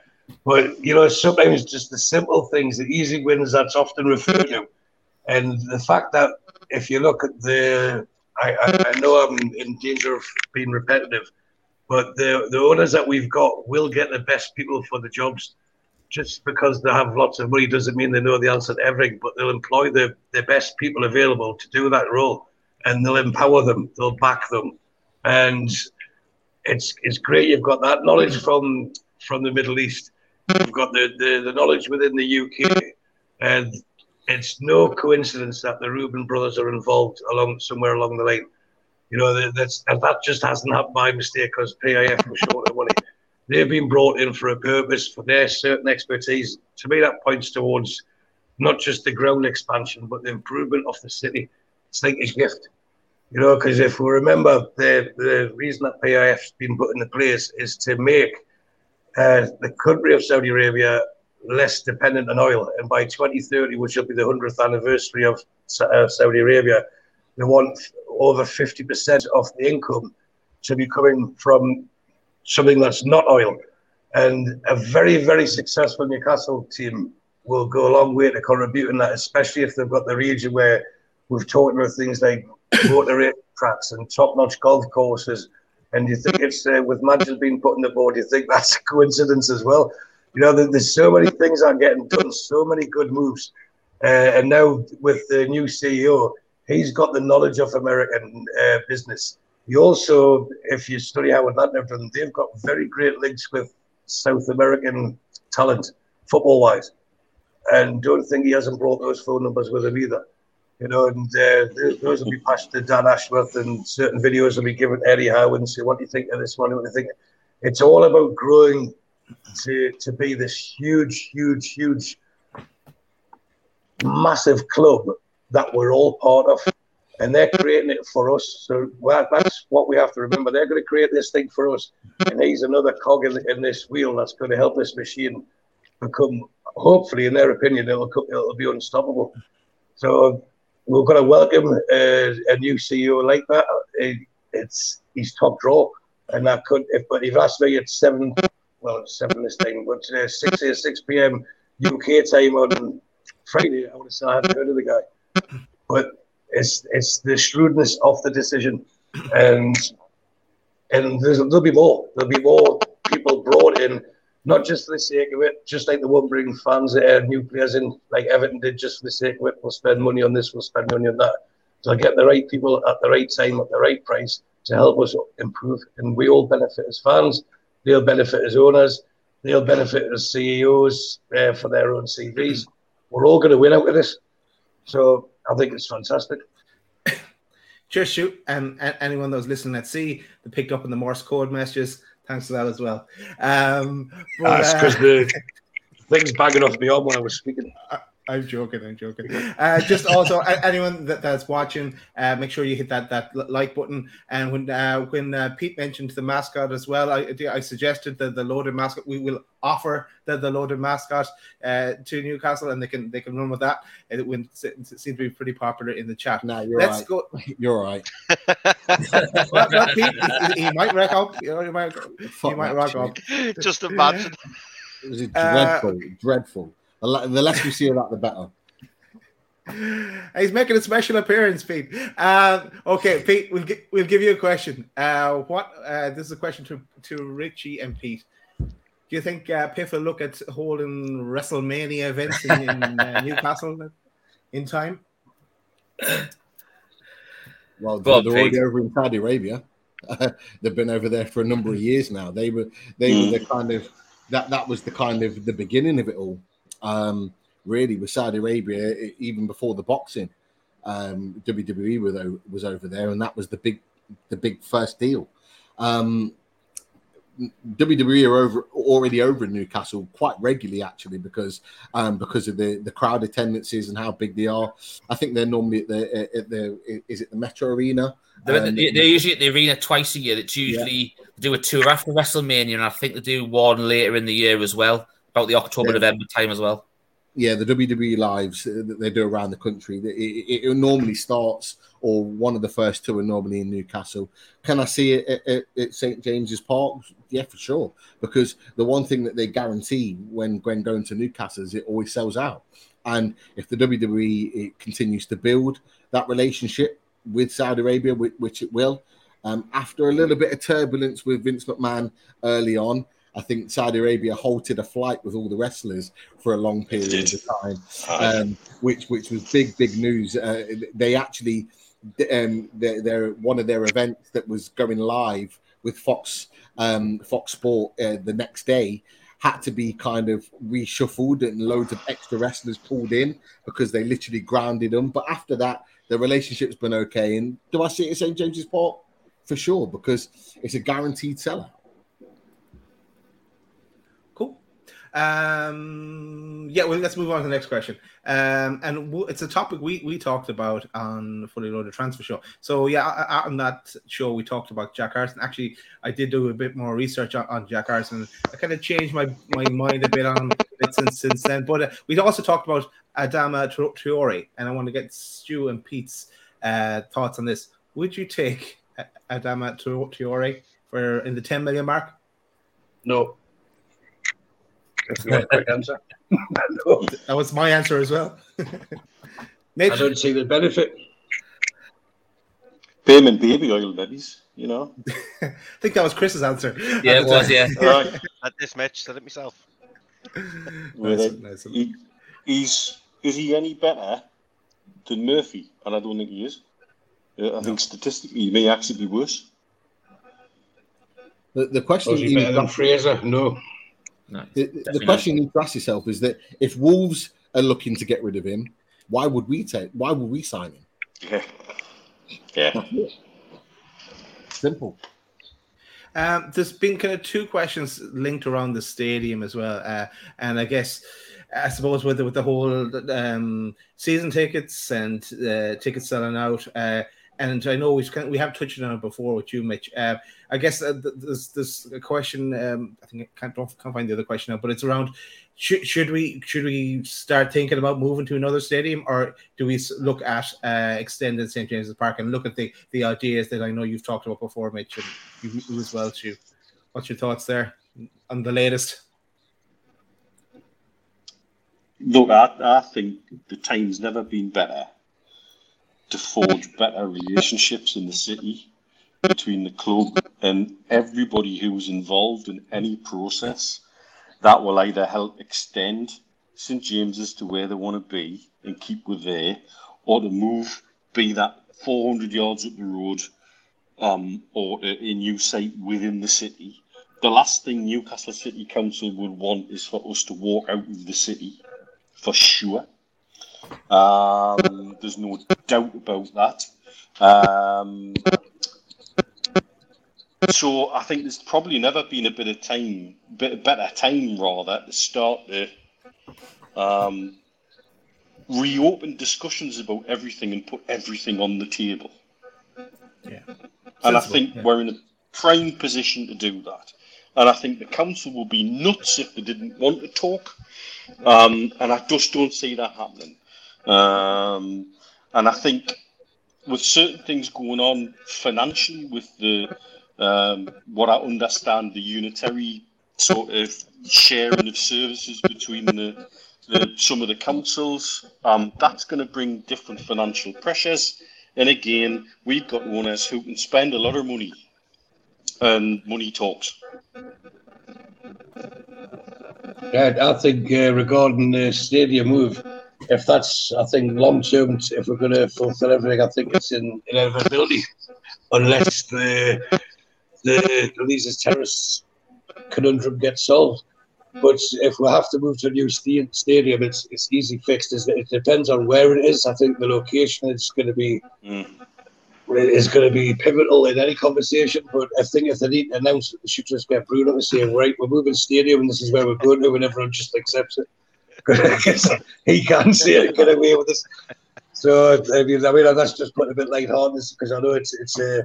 E: But you know, sometimes just the simple things, the easy wins that's often referred to. And the fact that if you look at the I, I know I'm in danger of being repetitive, but the the owners that we've got will get the best people for the jobs just because they have lots of money doesn't mean they know the answer to everything, but they'll employ the, the best people available to do that role and they'll empower them, they'll back them. And it's it's great you've got that knowledge from from the Middle East. You've got the, the, the knowledge within the UK. And it's no coincidence that the Reuben brothers are involved along somewhere along the line. You know, that's that just hasn't happened by mistake because PIF was short of money. They've been brought in for a purpose, for their certain expertise. To me, that points towards not just the ground expansion, but the improvement of the city. It's like a gift, you know, because if we remember, the, the reason that PIF's been put in the place is to make uh, the country of Saudi Arabia less dependent on oil. And by 2030, which will be the 100th anniversary of uh, Saudi Arabia, they want over 50% of the income to be coming from something that's not oil. And a very, very successful Newcastle team will go a long way to contributing that, especially if they've got the region where we've talked about things like motor tracks and top-notch golf courses, and you think it's uh, with matches being put on the board, you think that's a coincidence as well. You know, there's so many things are getting done, so many good moves, uh, and now with the new CEO, he's got the knowledge of American uh, business. He also, if you study how Atlanta have done, they've got very great links with South American talent, football-wise, and don't think he hasn't brought those phone numbers with him either you know, and uh, those will be passed to Dan Ashworth, and certain videos will be given to Eddie Howe and say, "What do you think of this one? What do you think?" It's all about growing to to be this huge, huge, huge, massive club that we're all part of, and they're creating it for us. So that's what we have to remember. They're going to create this thing for us, and he's another cog in, in this wheel that's going to help this machine become. Hopefully, in their opinion, it'll it'll be unstoppable. So we're going to welcome uh, a new CEO like that. It, it's he's top draw, and that could. If but if asked me, at seven. Well, it's seven this time, but uh, six uh, six p.m. UK time on Friday. I would have said I haven't heard of the guy, but it's it's the shrewdness of the decision, and and there'll be more. There'll be more people brought in not just for the sake of it, just like they won't bring fans, uh, new players in, like Everton did, just for the sake of it. We'll spend money on this, we'll spend money on that. So get the right people at the right time, at the right price to help us improve. And we all benefit as fans, they'll benefit as owners, they'll benefit as CEOs uh, for their own CVs. We're all going to win out of this. So I think it's fantastic.
B: Cheers, shoot. And, and anyone that was listening at sea, that picked up on the Morse code messages, Thanks for that as well. Um,
E: but, That's because uh, the thing's bagging off me on when I was speaking.
B: I'm joking. I'm joking. Uh, just also, anyone that, that's watching, uh, make sure you hit that that like button. And when uh, when uh, Pete mentioned the mascot as well, I, I suggested that the loaded mascot. We will offer the, the loaded mascot uh, to Newcastle, and they can they can run with that. It, it, it seems to be pretty popular in the chat.
G: No, you're Let's right. go. You're right.
B: Pete, he, he, might rack up. You know, he might. he might rock up.
D: Just imagine.
G: It was dreadful. Uh, dreadful. The less we see of that, the better.
B: He's making a special appearance, Pete. Uh, okay, Pete, we'll, gi- we'll give you a question. Uh, what? Uh, this is a question to, to Richie and Pete. Do you think uh, PIF will look at holding WrestleMania events in, in uh, Newcastle in time?
G: Well, they're, they're already over in Saudi Arabia. they've been over there for a number of years now. They were they mm. were the kind of that that was the kind of the beginning of it all um, really with Saudi Arabia, even before the boxing. Um, WWE was, was over there, and that was the big, the big first deal. Um, WWE are over already over in Newcastle quite regularly, actually, because um, because of the the crowd attendances and how big they are. I think they're normally at the at the is it the Metro Arena?
C: They're, um, they're usually at the arena twice a year. It's usually yeah. do a tour after WrestleMania, and I think they do one later in the year as well about the October yeah. November time as well.
G: Yeah, the WWE lives that they do around the country. It, it, it, normally starts, or one of the first two are normally in Newcastle. Can I see it at, at, at St James's Park? Yeah, for sure. Because the one thing that they guarantee when when going to Newcastle is it always sells out. And if the WWE continues to build that relationship with Saudi Arabia, which, which it will, um, after a little bit of turbulence with Vince McMahon early on, I think Saudi Arabia halted a flight with all the wrestlers for a long period of time, um, which which was big big news. Uh, they actually, um, they're, one of their events that was going live with Fox um, Fox Sport uh, the next day had to be kind of reshuffled and loads of extra wrestlers pulled in because they literally grounded them. But after that, the relationship's been okay. And do I see it at St James's Park? For sure, because it's a guaranteed sellout.
B: Um, yeah, well, let's move on to the next question. Um, and it's a topic we, we talked about on Fully Loaded Transfer Show. So, yeah, on that show, we talked about Jack Harrison. Actually, I did do a bit more research on, on Jack Harrison. I kind of changed my, my mind a bit on it since, since then. But uh, we also talked about Adama Traore, and I want to get Stu and Pete's uh, thoughts on this. Would you take Adama Traore for in the 10 million mark?
E: No. That's
B: my quick answer. That was my answer as well.
E: I don't see the benefit.
F: Payment baby oil, babies. You know.
B: I think that was Chris's answer.
C: Yeah, it was.
B: time.
C: Yeah.
F: Right.
D: At this match, said it myself.
F: With
B: Nice nice.
F: He, he's is he any better than Murphy? And I don't think he is. Uh, I think statistically he may actually be worse.
G: The, the question
E: is
G: you
E: he better than Fraser? No.
C: No,
G: the, the question you need to ask yourself is that if Wolves are looking to get rid of him, why would we take? Why would we sign him?
F: Yeah. Yeah.
G: Simple.
B: Um, there's been kind of two questions linked around the stadium as well, uh, and I guess I suppose with the, with the whole um, season tickets and uh, tickets selling out, uh, and I know we've kind we have touched on it before with you, Mitch. Uh, I guess uh, there's there's a question. Um, I think I can't can't find the other question now, but it's around should should we should we start thinking about moving to another stadium, or do we look at uh, extended St James's Park and look at the the ideas that I know you've talked about before, Mitch, and you, you as well too. What's your thoughts there on the latest?
F: Look, I, I think the time's never been better to forge better relationships in the city between the club and everybody who's involved in any process that will either help extend St James's to where they want to be and keep with there, or to move, be that 400 yards up the road um, or a new site within the city. The last thing Newcastle City Council would want is for us to walk out of the city, for sure. Um, there's no doubt about that. Um, so I think there's probably never been a bit of time, bit better time rather, to start to um, reopen discussions about everything and put everything on the table.
B: Yeah.
F: And I think
B: yeah.
F: we're in a prime position to do that. And I think the council will be nuts if they didn't want to talk. Um, and I just don't see that happening. Um, and I think with certain things going on financially, with the um, what I understand the unitary sort of sharing of services between the, the some of the councils, um, that's going to bring different financial pressures. And again, we've got owners who can spend a lot of money, and money talks.
E: Yeah, I think uh, regarding the stadium move, if that's, I think long term, if we're going to fulfil everything, I think it's in inevitability, unless the the Leazes Terrace conundrum gets solved. But if we have to move to a new sta- stadium, it's it's easy fixed. Is It depends on where it is. I think the location is going to be
F: Mm.
E: is going to be pivotal in any conversation. But I think if they need to announce it, they should just get Bruno to say, right, we're moving stadium and this is where we're going to, and everyone just accepts it. Because he can't see it, get away with this. So I mean, I mean that's just putting a bit lightheartedness because I know it's it's uh,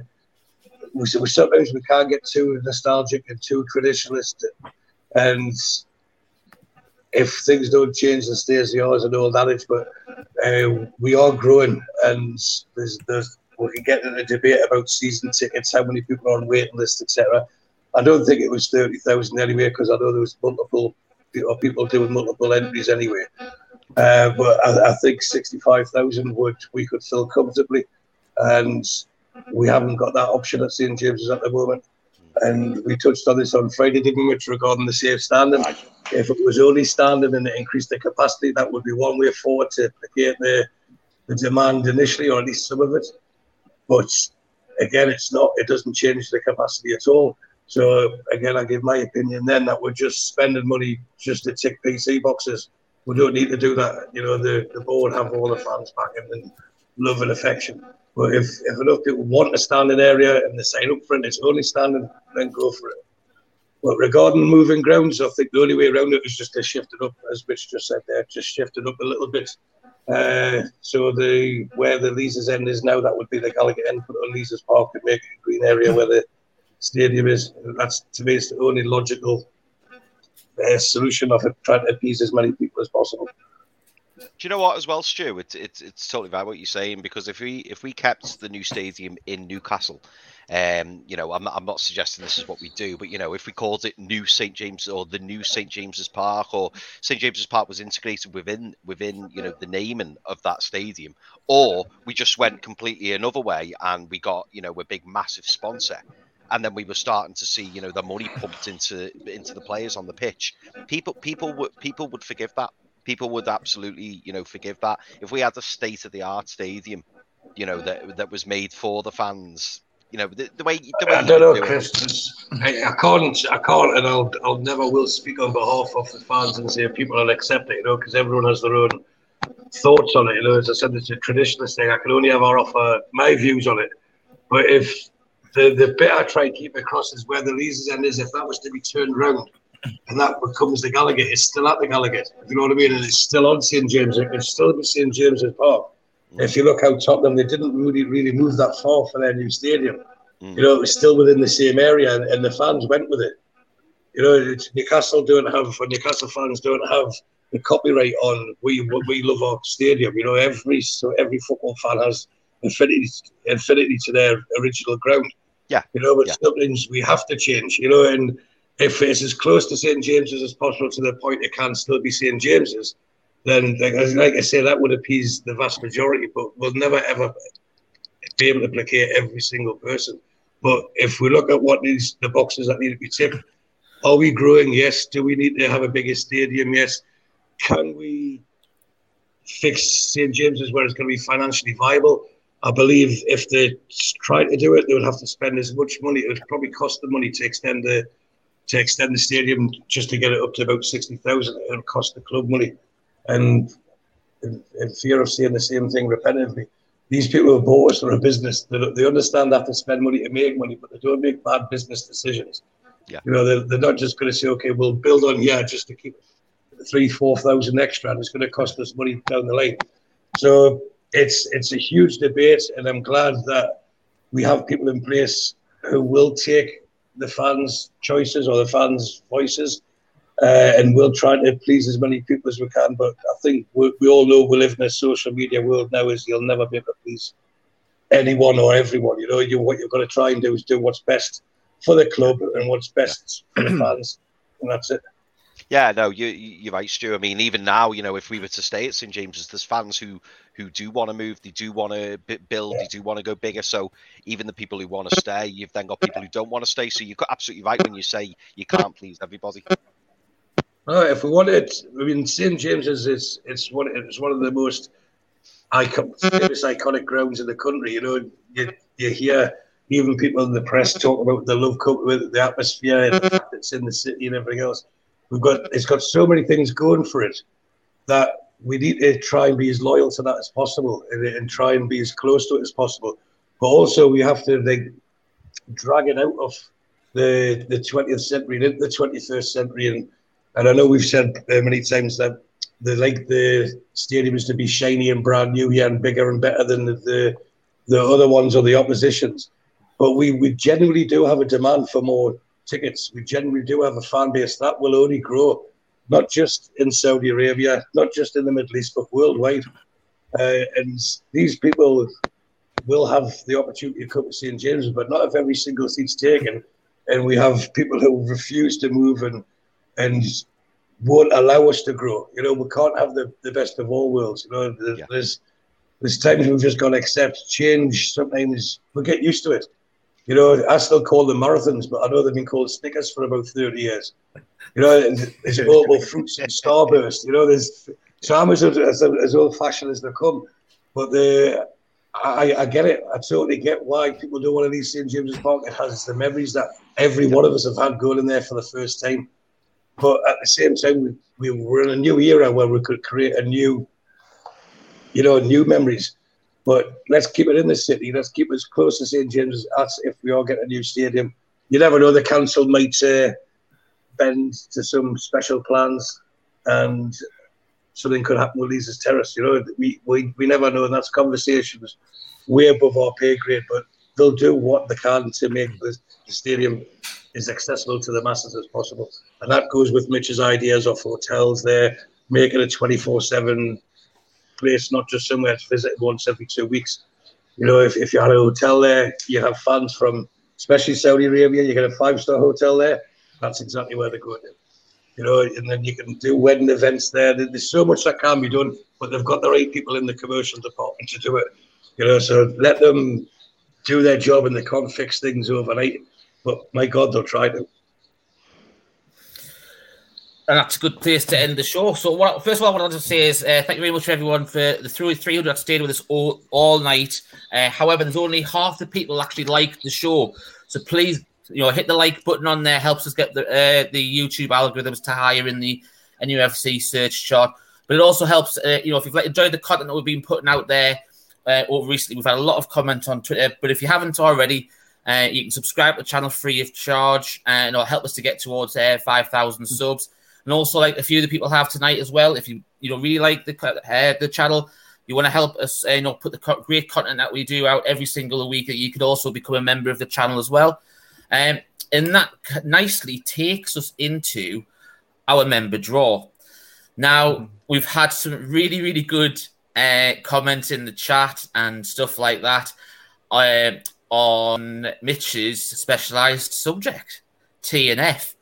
E: we, we sometimes we can't get too nostalgic and too traditionalist, and if things don't change and stay as they are, is an old adage, but uh, we are growing, and there's, there's we can get into a debate about season tickets, how many people are on waiting lists, etc. I don't think it was thirty thousand anyway, because I know there was multiple or people doing multiple entries anyway. Uh, but I, I think sixty-five thousand would we could fill comfortably, and we haven't got that option at St James's at the moment. And we touched on this on Friday, didn't we, regarding the safe standing? If it was only standing and it increased the capacity, that would be one way forward to placate the, the demand initially, or at least some of it. But again, it's not. It doesn't change the capacity at all. So again, I give my opinion then that we're just spending money just to tick PC boxes. We don't need to do that. You know, the, the board have all the fans back and love and affection. But if, if enough people want a standing area and they sign up for it, it's only standing, then go for it. But regarding moving grounds, I think the only way around it is just to shift it up, as Mitch just said there, just shift it up a little bit. Uh, so the where the Leazes end is now, that would be the Gallowgate end, put on Leazes Park and make it a green area where the stadium is. That's to me, it's the only logical uh, solution of trying to appease as many people as possible.
D: Do you know what as well, Stu? It's it's it's totally right what you're saying because if we if we kept the new stadium in Newcastle, um, you know, I'm not, I'm not suggesting this is what we do, but you know, if we called it New St James or the New St James's Park or St James's Park was integrated within within you know the naming of that stadium, or we just went completely another way and we got you know a big massive sponsor and then we were starting to see you know the money pumped into into the players on the pitch people people would people would forgive that people would absolutely you know forgive that if we had a state of the art stadium you know that that was made for the fans you know the, the way the way
E: I don't know,
D: do.
E: Chris. I, I can't, I can't, and I'll, I'll never will speak on behalf of the fans and say people will accept it, you know, because everyone has their own thoughts on it. You know, as I said, it's a traditionalist thing. I can only ever offer my views on it. But if the the bit I try to keep across is where the Leazes end is, if that was to be turned round and that becomes the Gallowgate, it's still at the Gallowgate. You know what I mean? And it's still on St James. It can still be St James's Park. If you look how Tottenham, they didn't really really move that far for their new stadium.
D: Mm.
E: You know, it was still within the same area, and, and the fans went with it. You know, Newcastle don't have, or Newcastle fans don't have the copyright on we we love our stadium. You know, every so every football fan has infinity infinity to their original ground.
D: Yeah.
E: You know, but
D: Yeah.
E: some things we have to change. You know, and if it's as close to St James's as possible to the point it can still be St James's, then like, like I say, that would appease the vast majority. But we'll never ever be able to placate every single person. But if we look at what needs the boxes that need to be ticked, are we growing? Yes. Do we need to have a bigger stadium? Yes. Can we fix St James's where it's going to be financially viable? I believe if they try to do it, they would have to spend as much money. It would probably cost the money to extend the to extend the stadium just to get it up to about sixty thousand. It would cost the club money, and in, in fear of saying the same thing repetitively, these people who bought us for a business. They, they understand they have to spend money to make money, but they don't make bad business decisions.
D: Yeah.
E: You know, they're, they're not just going to say, okay, we'll build on here just to keep three, four thousand extra, and it's going to cost us money down the line. So it's it's a huge debate, and I'm glad that we have people in place who will take the fans' choices or the fans' voices, uh, and we'll try to please as many people as we can. But I think we, we all know we live in a social media world now. Is you'll never be able to please anyone or everyone. You know, you what you're going to try and do is do what's best for the club and what's best for the fans, and that's it.
D: Yeah, no, you you- you're right, Stu. I mean, even now, you know, if we were to stay at St James's, there's fans who who do want to move, they do want to build, they do want to go bigger. So even the people who want to stay, you've then got people who don't want to stay. So you're absolutely right when you say you can't please everybody.
E: No, if we wanted, I mean, St James's is it's one it's one of the most icon, famous iconic grounds in the country. You know, you, you hear even people in the press talk about the love cup the atmosphere and the fact it's in the city and everything else. We've got it's got so many things going for it that we need to try and be as loyal to that as possible and, and try and be as close to it as possible. But also we have to like drag it out of the the 20th century and into the 21st century and and I know we've said uh, many times that the like the stadiums to be shiny and brand new here and bigger and better than the the, the other ones or the oppositions. But we, we genuinely do have a demand for more tickets. We generally do have a fan base that will only grow, not just in Saudi Arabia, not just in the Middle East, but worldwide. Uh, and these people will have the opportunity to come to St James's, but not if every single seat's taken. And we have people who refuse to move and and won't allow us to grow. You know, we can't have the, the best of all worlds. You know, There-
D: Yeah.
E: there's there's times we've just got to accept change. Sometimes we get used to it. You know, I still call them marathons, but I know they've been called Snickers for about 30 years. You know, and there's Opal Fruits and starburst. You know, there's so I'm as, as, as old fashioned as they come. But the I, I get it. I totally get why people do want to leave St James's Park. It has the memories that every one of us have had going in there for the first time. But at the same time, we, we were in a new era where we could create a new, you know, new memories. But let's keep it in the city. Let's keep it as close to St James's as if we all get a new stadium. You never know. The council might uh, bend to some special plans, and something could happen with Leazes Terrace. You know, we, we, we never know. And that's conversations way above our pay grade. But they'll do what they can to make the, the stadium as accessible to the masses as possible. And that goes with Mitch's ideas of hotels there, making it 24 7 place, not just somewhere to visit once every two weeks. You know, if, if you had a hotel there, you have fans from, especially Saudi Arabia, you get a five star hotel there. That's exactly where they're going. You know, and then you can do wedding events there. There- There's so much that can be done, but they've got the right people in the commercial department to do it. You know, so let them do their job and they can't fix things overnight. But my God, they'll try to.
C: And that's a good place to end the show. So, what, first of all, what I wanted to say is uh, thank you very much for everyone for the through 300 that stayed with us all, all night. Uh, however, there's only half the people actually like the show. So, please, you know, hit the like button on there. Helps us get the uh, the YouTube algorithms to higher in the NUFC search chart. But it also helps, uh, you know, if you've enjoyed the content that we've been putting out there uh, over recently, we've had a lot of comment on Twitter. But if you haven't already, uh, you can subscribe to the channel free of charge and it'll help us to get towards uh, 5,000 subs. And also, like a few of the people have tonight as well. If you you know really like the uh, the channel, you want to help us, uh, you know, put the co- great content that we do out every single week. You could also become a member of the channel as well. Um, and that nicely takes us into our member draw. Now we've had some really really good uh, comments in the chat and stuff like that uh, on Mitch's specialized subject, TNF.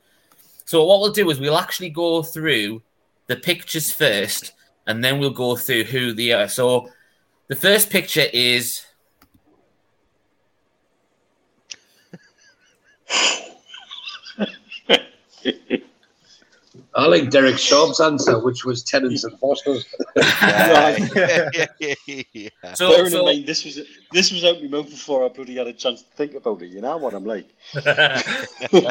C: So what we'll do is we'll actually go through the pictures first, and then we'll go through who they are. So the first picture is
E: I like Derek Sharp's answer, which was Tennent's and Foster's.
D: yeah, yeah, yeah.
C: so,
F: Bearing
C: so
F: in mind, this was this was out my mouth before I bloody had a chance to think about it. You know what I'm like?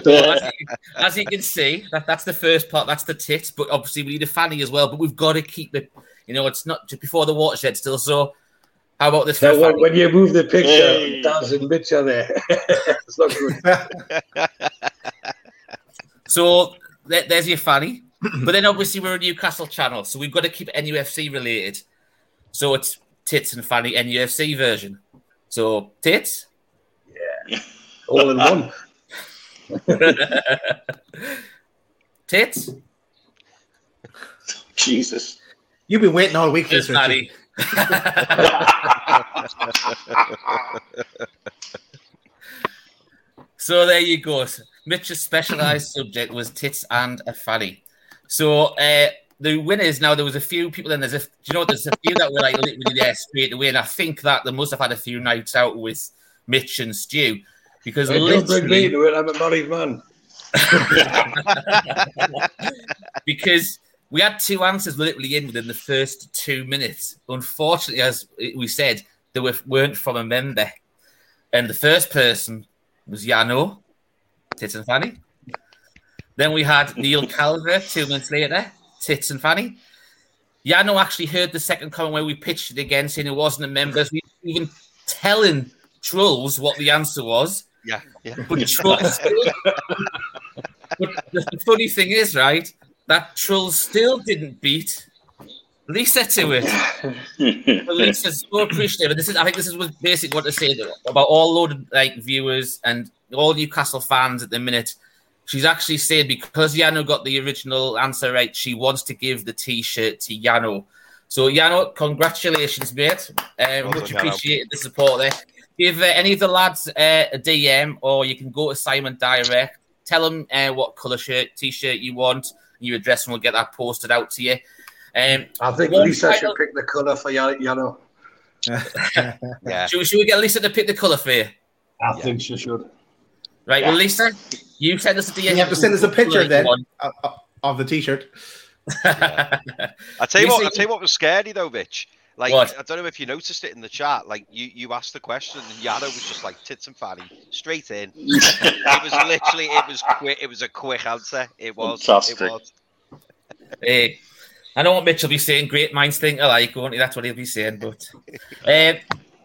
C: So uh, as, you, as you can see, that, that's the first part. That's the tits, but obviously we need a fanny as well. But we've got to keep it. You know, it's not just before the watershed still. So how about this? For
E: Now, when, when you move the picture,
F: Hey.
E: Daz and Mitch are there. it's not good.
C: So there, there's your fanny. but then obviously we're a Newcastle channel, so we've got to keep NUFC related. So it's tits and fanny NUFC version. So tits.
E: Yeah, all in one.
C: tits.
F: Jesus.
B: You've been waiting all week for
C: Tits,
B: this,
C: fanny. so there you go. Mitch's specialized subject was tits and a fanny. So uh, the winners now there was a few people and there's a do you know there's a few that were like literally there straight away and I think that they must have had a few nights out with Mitch and Stu because
E: Hey, Don't bring me
C: literally
E: to it. I'm a married man.
C: because we had two answers literally in within the first two minutes. Unfortunately, as we said, they were, weren't from a member. And the first person was Yano, Tits and Fanny. Then we had Neil Calver two minutes later, Tits and Fanny. Yano actually heard the second comment where we pitched it again, saying it wasn't a member. So we even telling Trolls what the answer was.
D: yeah, yeah.
C: But Trulls still. but the the funny thing is, right, that Trulls still didn't beat Lisa to it. But Lisa's so appreciative. And this is, I think, this is what basically what to say about all loaded like viewers and all Newcastle fans at the minute. She's actually saying because Yano got the original answer right, she wants to give the T-shirt to Yano. So Yano, congratulations, mate. Um,
D: Well
C: much appreciated the support there. Give uh, any of the lads uh, a DM, or you can go to Simon direct. Tell them uh, what colour shirt, T-shirt you want, and your address, and we'll get that posted out to you. Um,
E: I think Lisa
C: final-
E: should pick the colour for Yan- Yano.
D: yeah.
C: should, we, should we get Lisa to pick the colour for you?
E: I think she should.
C: Right. Well, Lisa, you send us a DM.
B: You have to send us a picture then of, of- of the t-shirt.
D: I tell you
C: You
D: what,
C: see-
D: I tell you what was scary though, Mitch. Like
C: What?
D: I don't know if you noticed it in the chat. Like you, you asked the question, and Yano was just like tits and fatty, straight in. it was literally, it was quick. It was a quick answer. It was.
F: Fantastic.
D: It was.
C: Eh, I know what Mitch will be saying. Great minds think alike, won't he? That's what he'll be saying. But uh,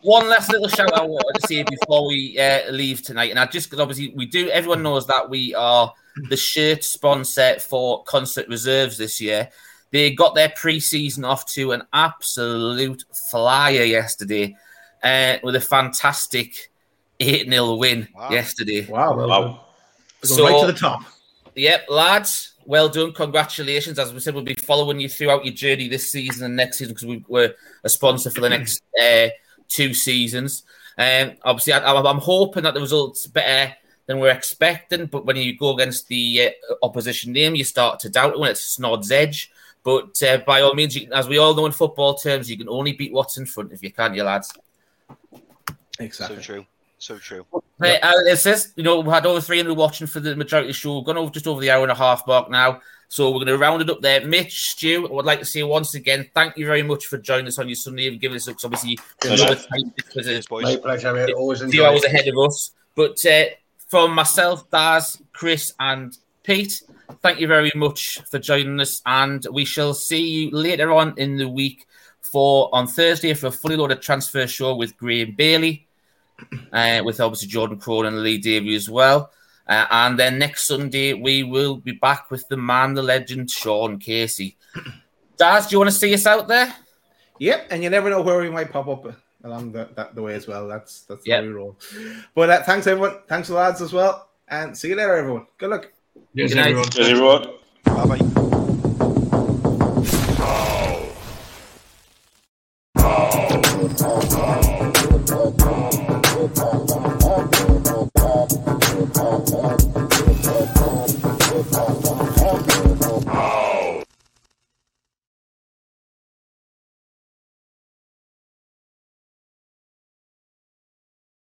C: one last little shout out I wanted to say before we uh, leave tonight, and I just because obviously we do. Everyone knows that we are the shirt sponsor for Consett Reserves this year. They got their pre-season off to an absolute flyer yesterday uh, with a fantastic 8 0 win
D: Wow.
C: yesterday.
B: Wow.
F: Wow.
C: So-
B: right to the top.
C: Yep, lads, well done. Congratulations. As we said, we'll be following you throughout your journey this season and next season because we, we're a sponsor for the next uh, two seasons. Um, obviously, I, I'm hoping that the results better than we're expecting. But when you go against the uh, opposition name, you start to doubt it when it's Snod's edge. But uh, by all means, you, as we all know in football terms, you can only beat what's in front if you can't, you lads.
B: Exactly.
D: So true. So true.
C: Hey, uh, it says, you know, we had over 300 watching for the majority of the show. We've gone over just over the hour and a half mark now. So we're going to round it up there. Mitch, Stu, I would like to say once again, thank you very much for joining us on your Sunday and giving us, obviously, another time because
D: boys.
E: My pleasure, mate. Always
C: few hours ahead of us. But uh, from myself, Daz, Chris, and Pete, thank you very much for joining us. And we shall see you later on in the week for on Thursday for a fully loaded transfer show with Graham Bailey, uh, with obviously Jordan Crone and Lee Davey as well. Uh, and then next Sunday, we will be back with the man, the legend, Sean Casey. Daz, do you want to see us out there?
B: Yep, and you never know where we might pop up along the, that the way as well. That's that's
C: Yep.
B: how we roll. But uh, thanks everyone, thanks the lads as well, and see you later, everyone. Good luck.
E: Yes,
C: Good night.
E: everyone.
F: Cheers, everyone.
D: Bye bye.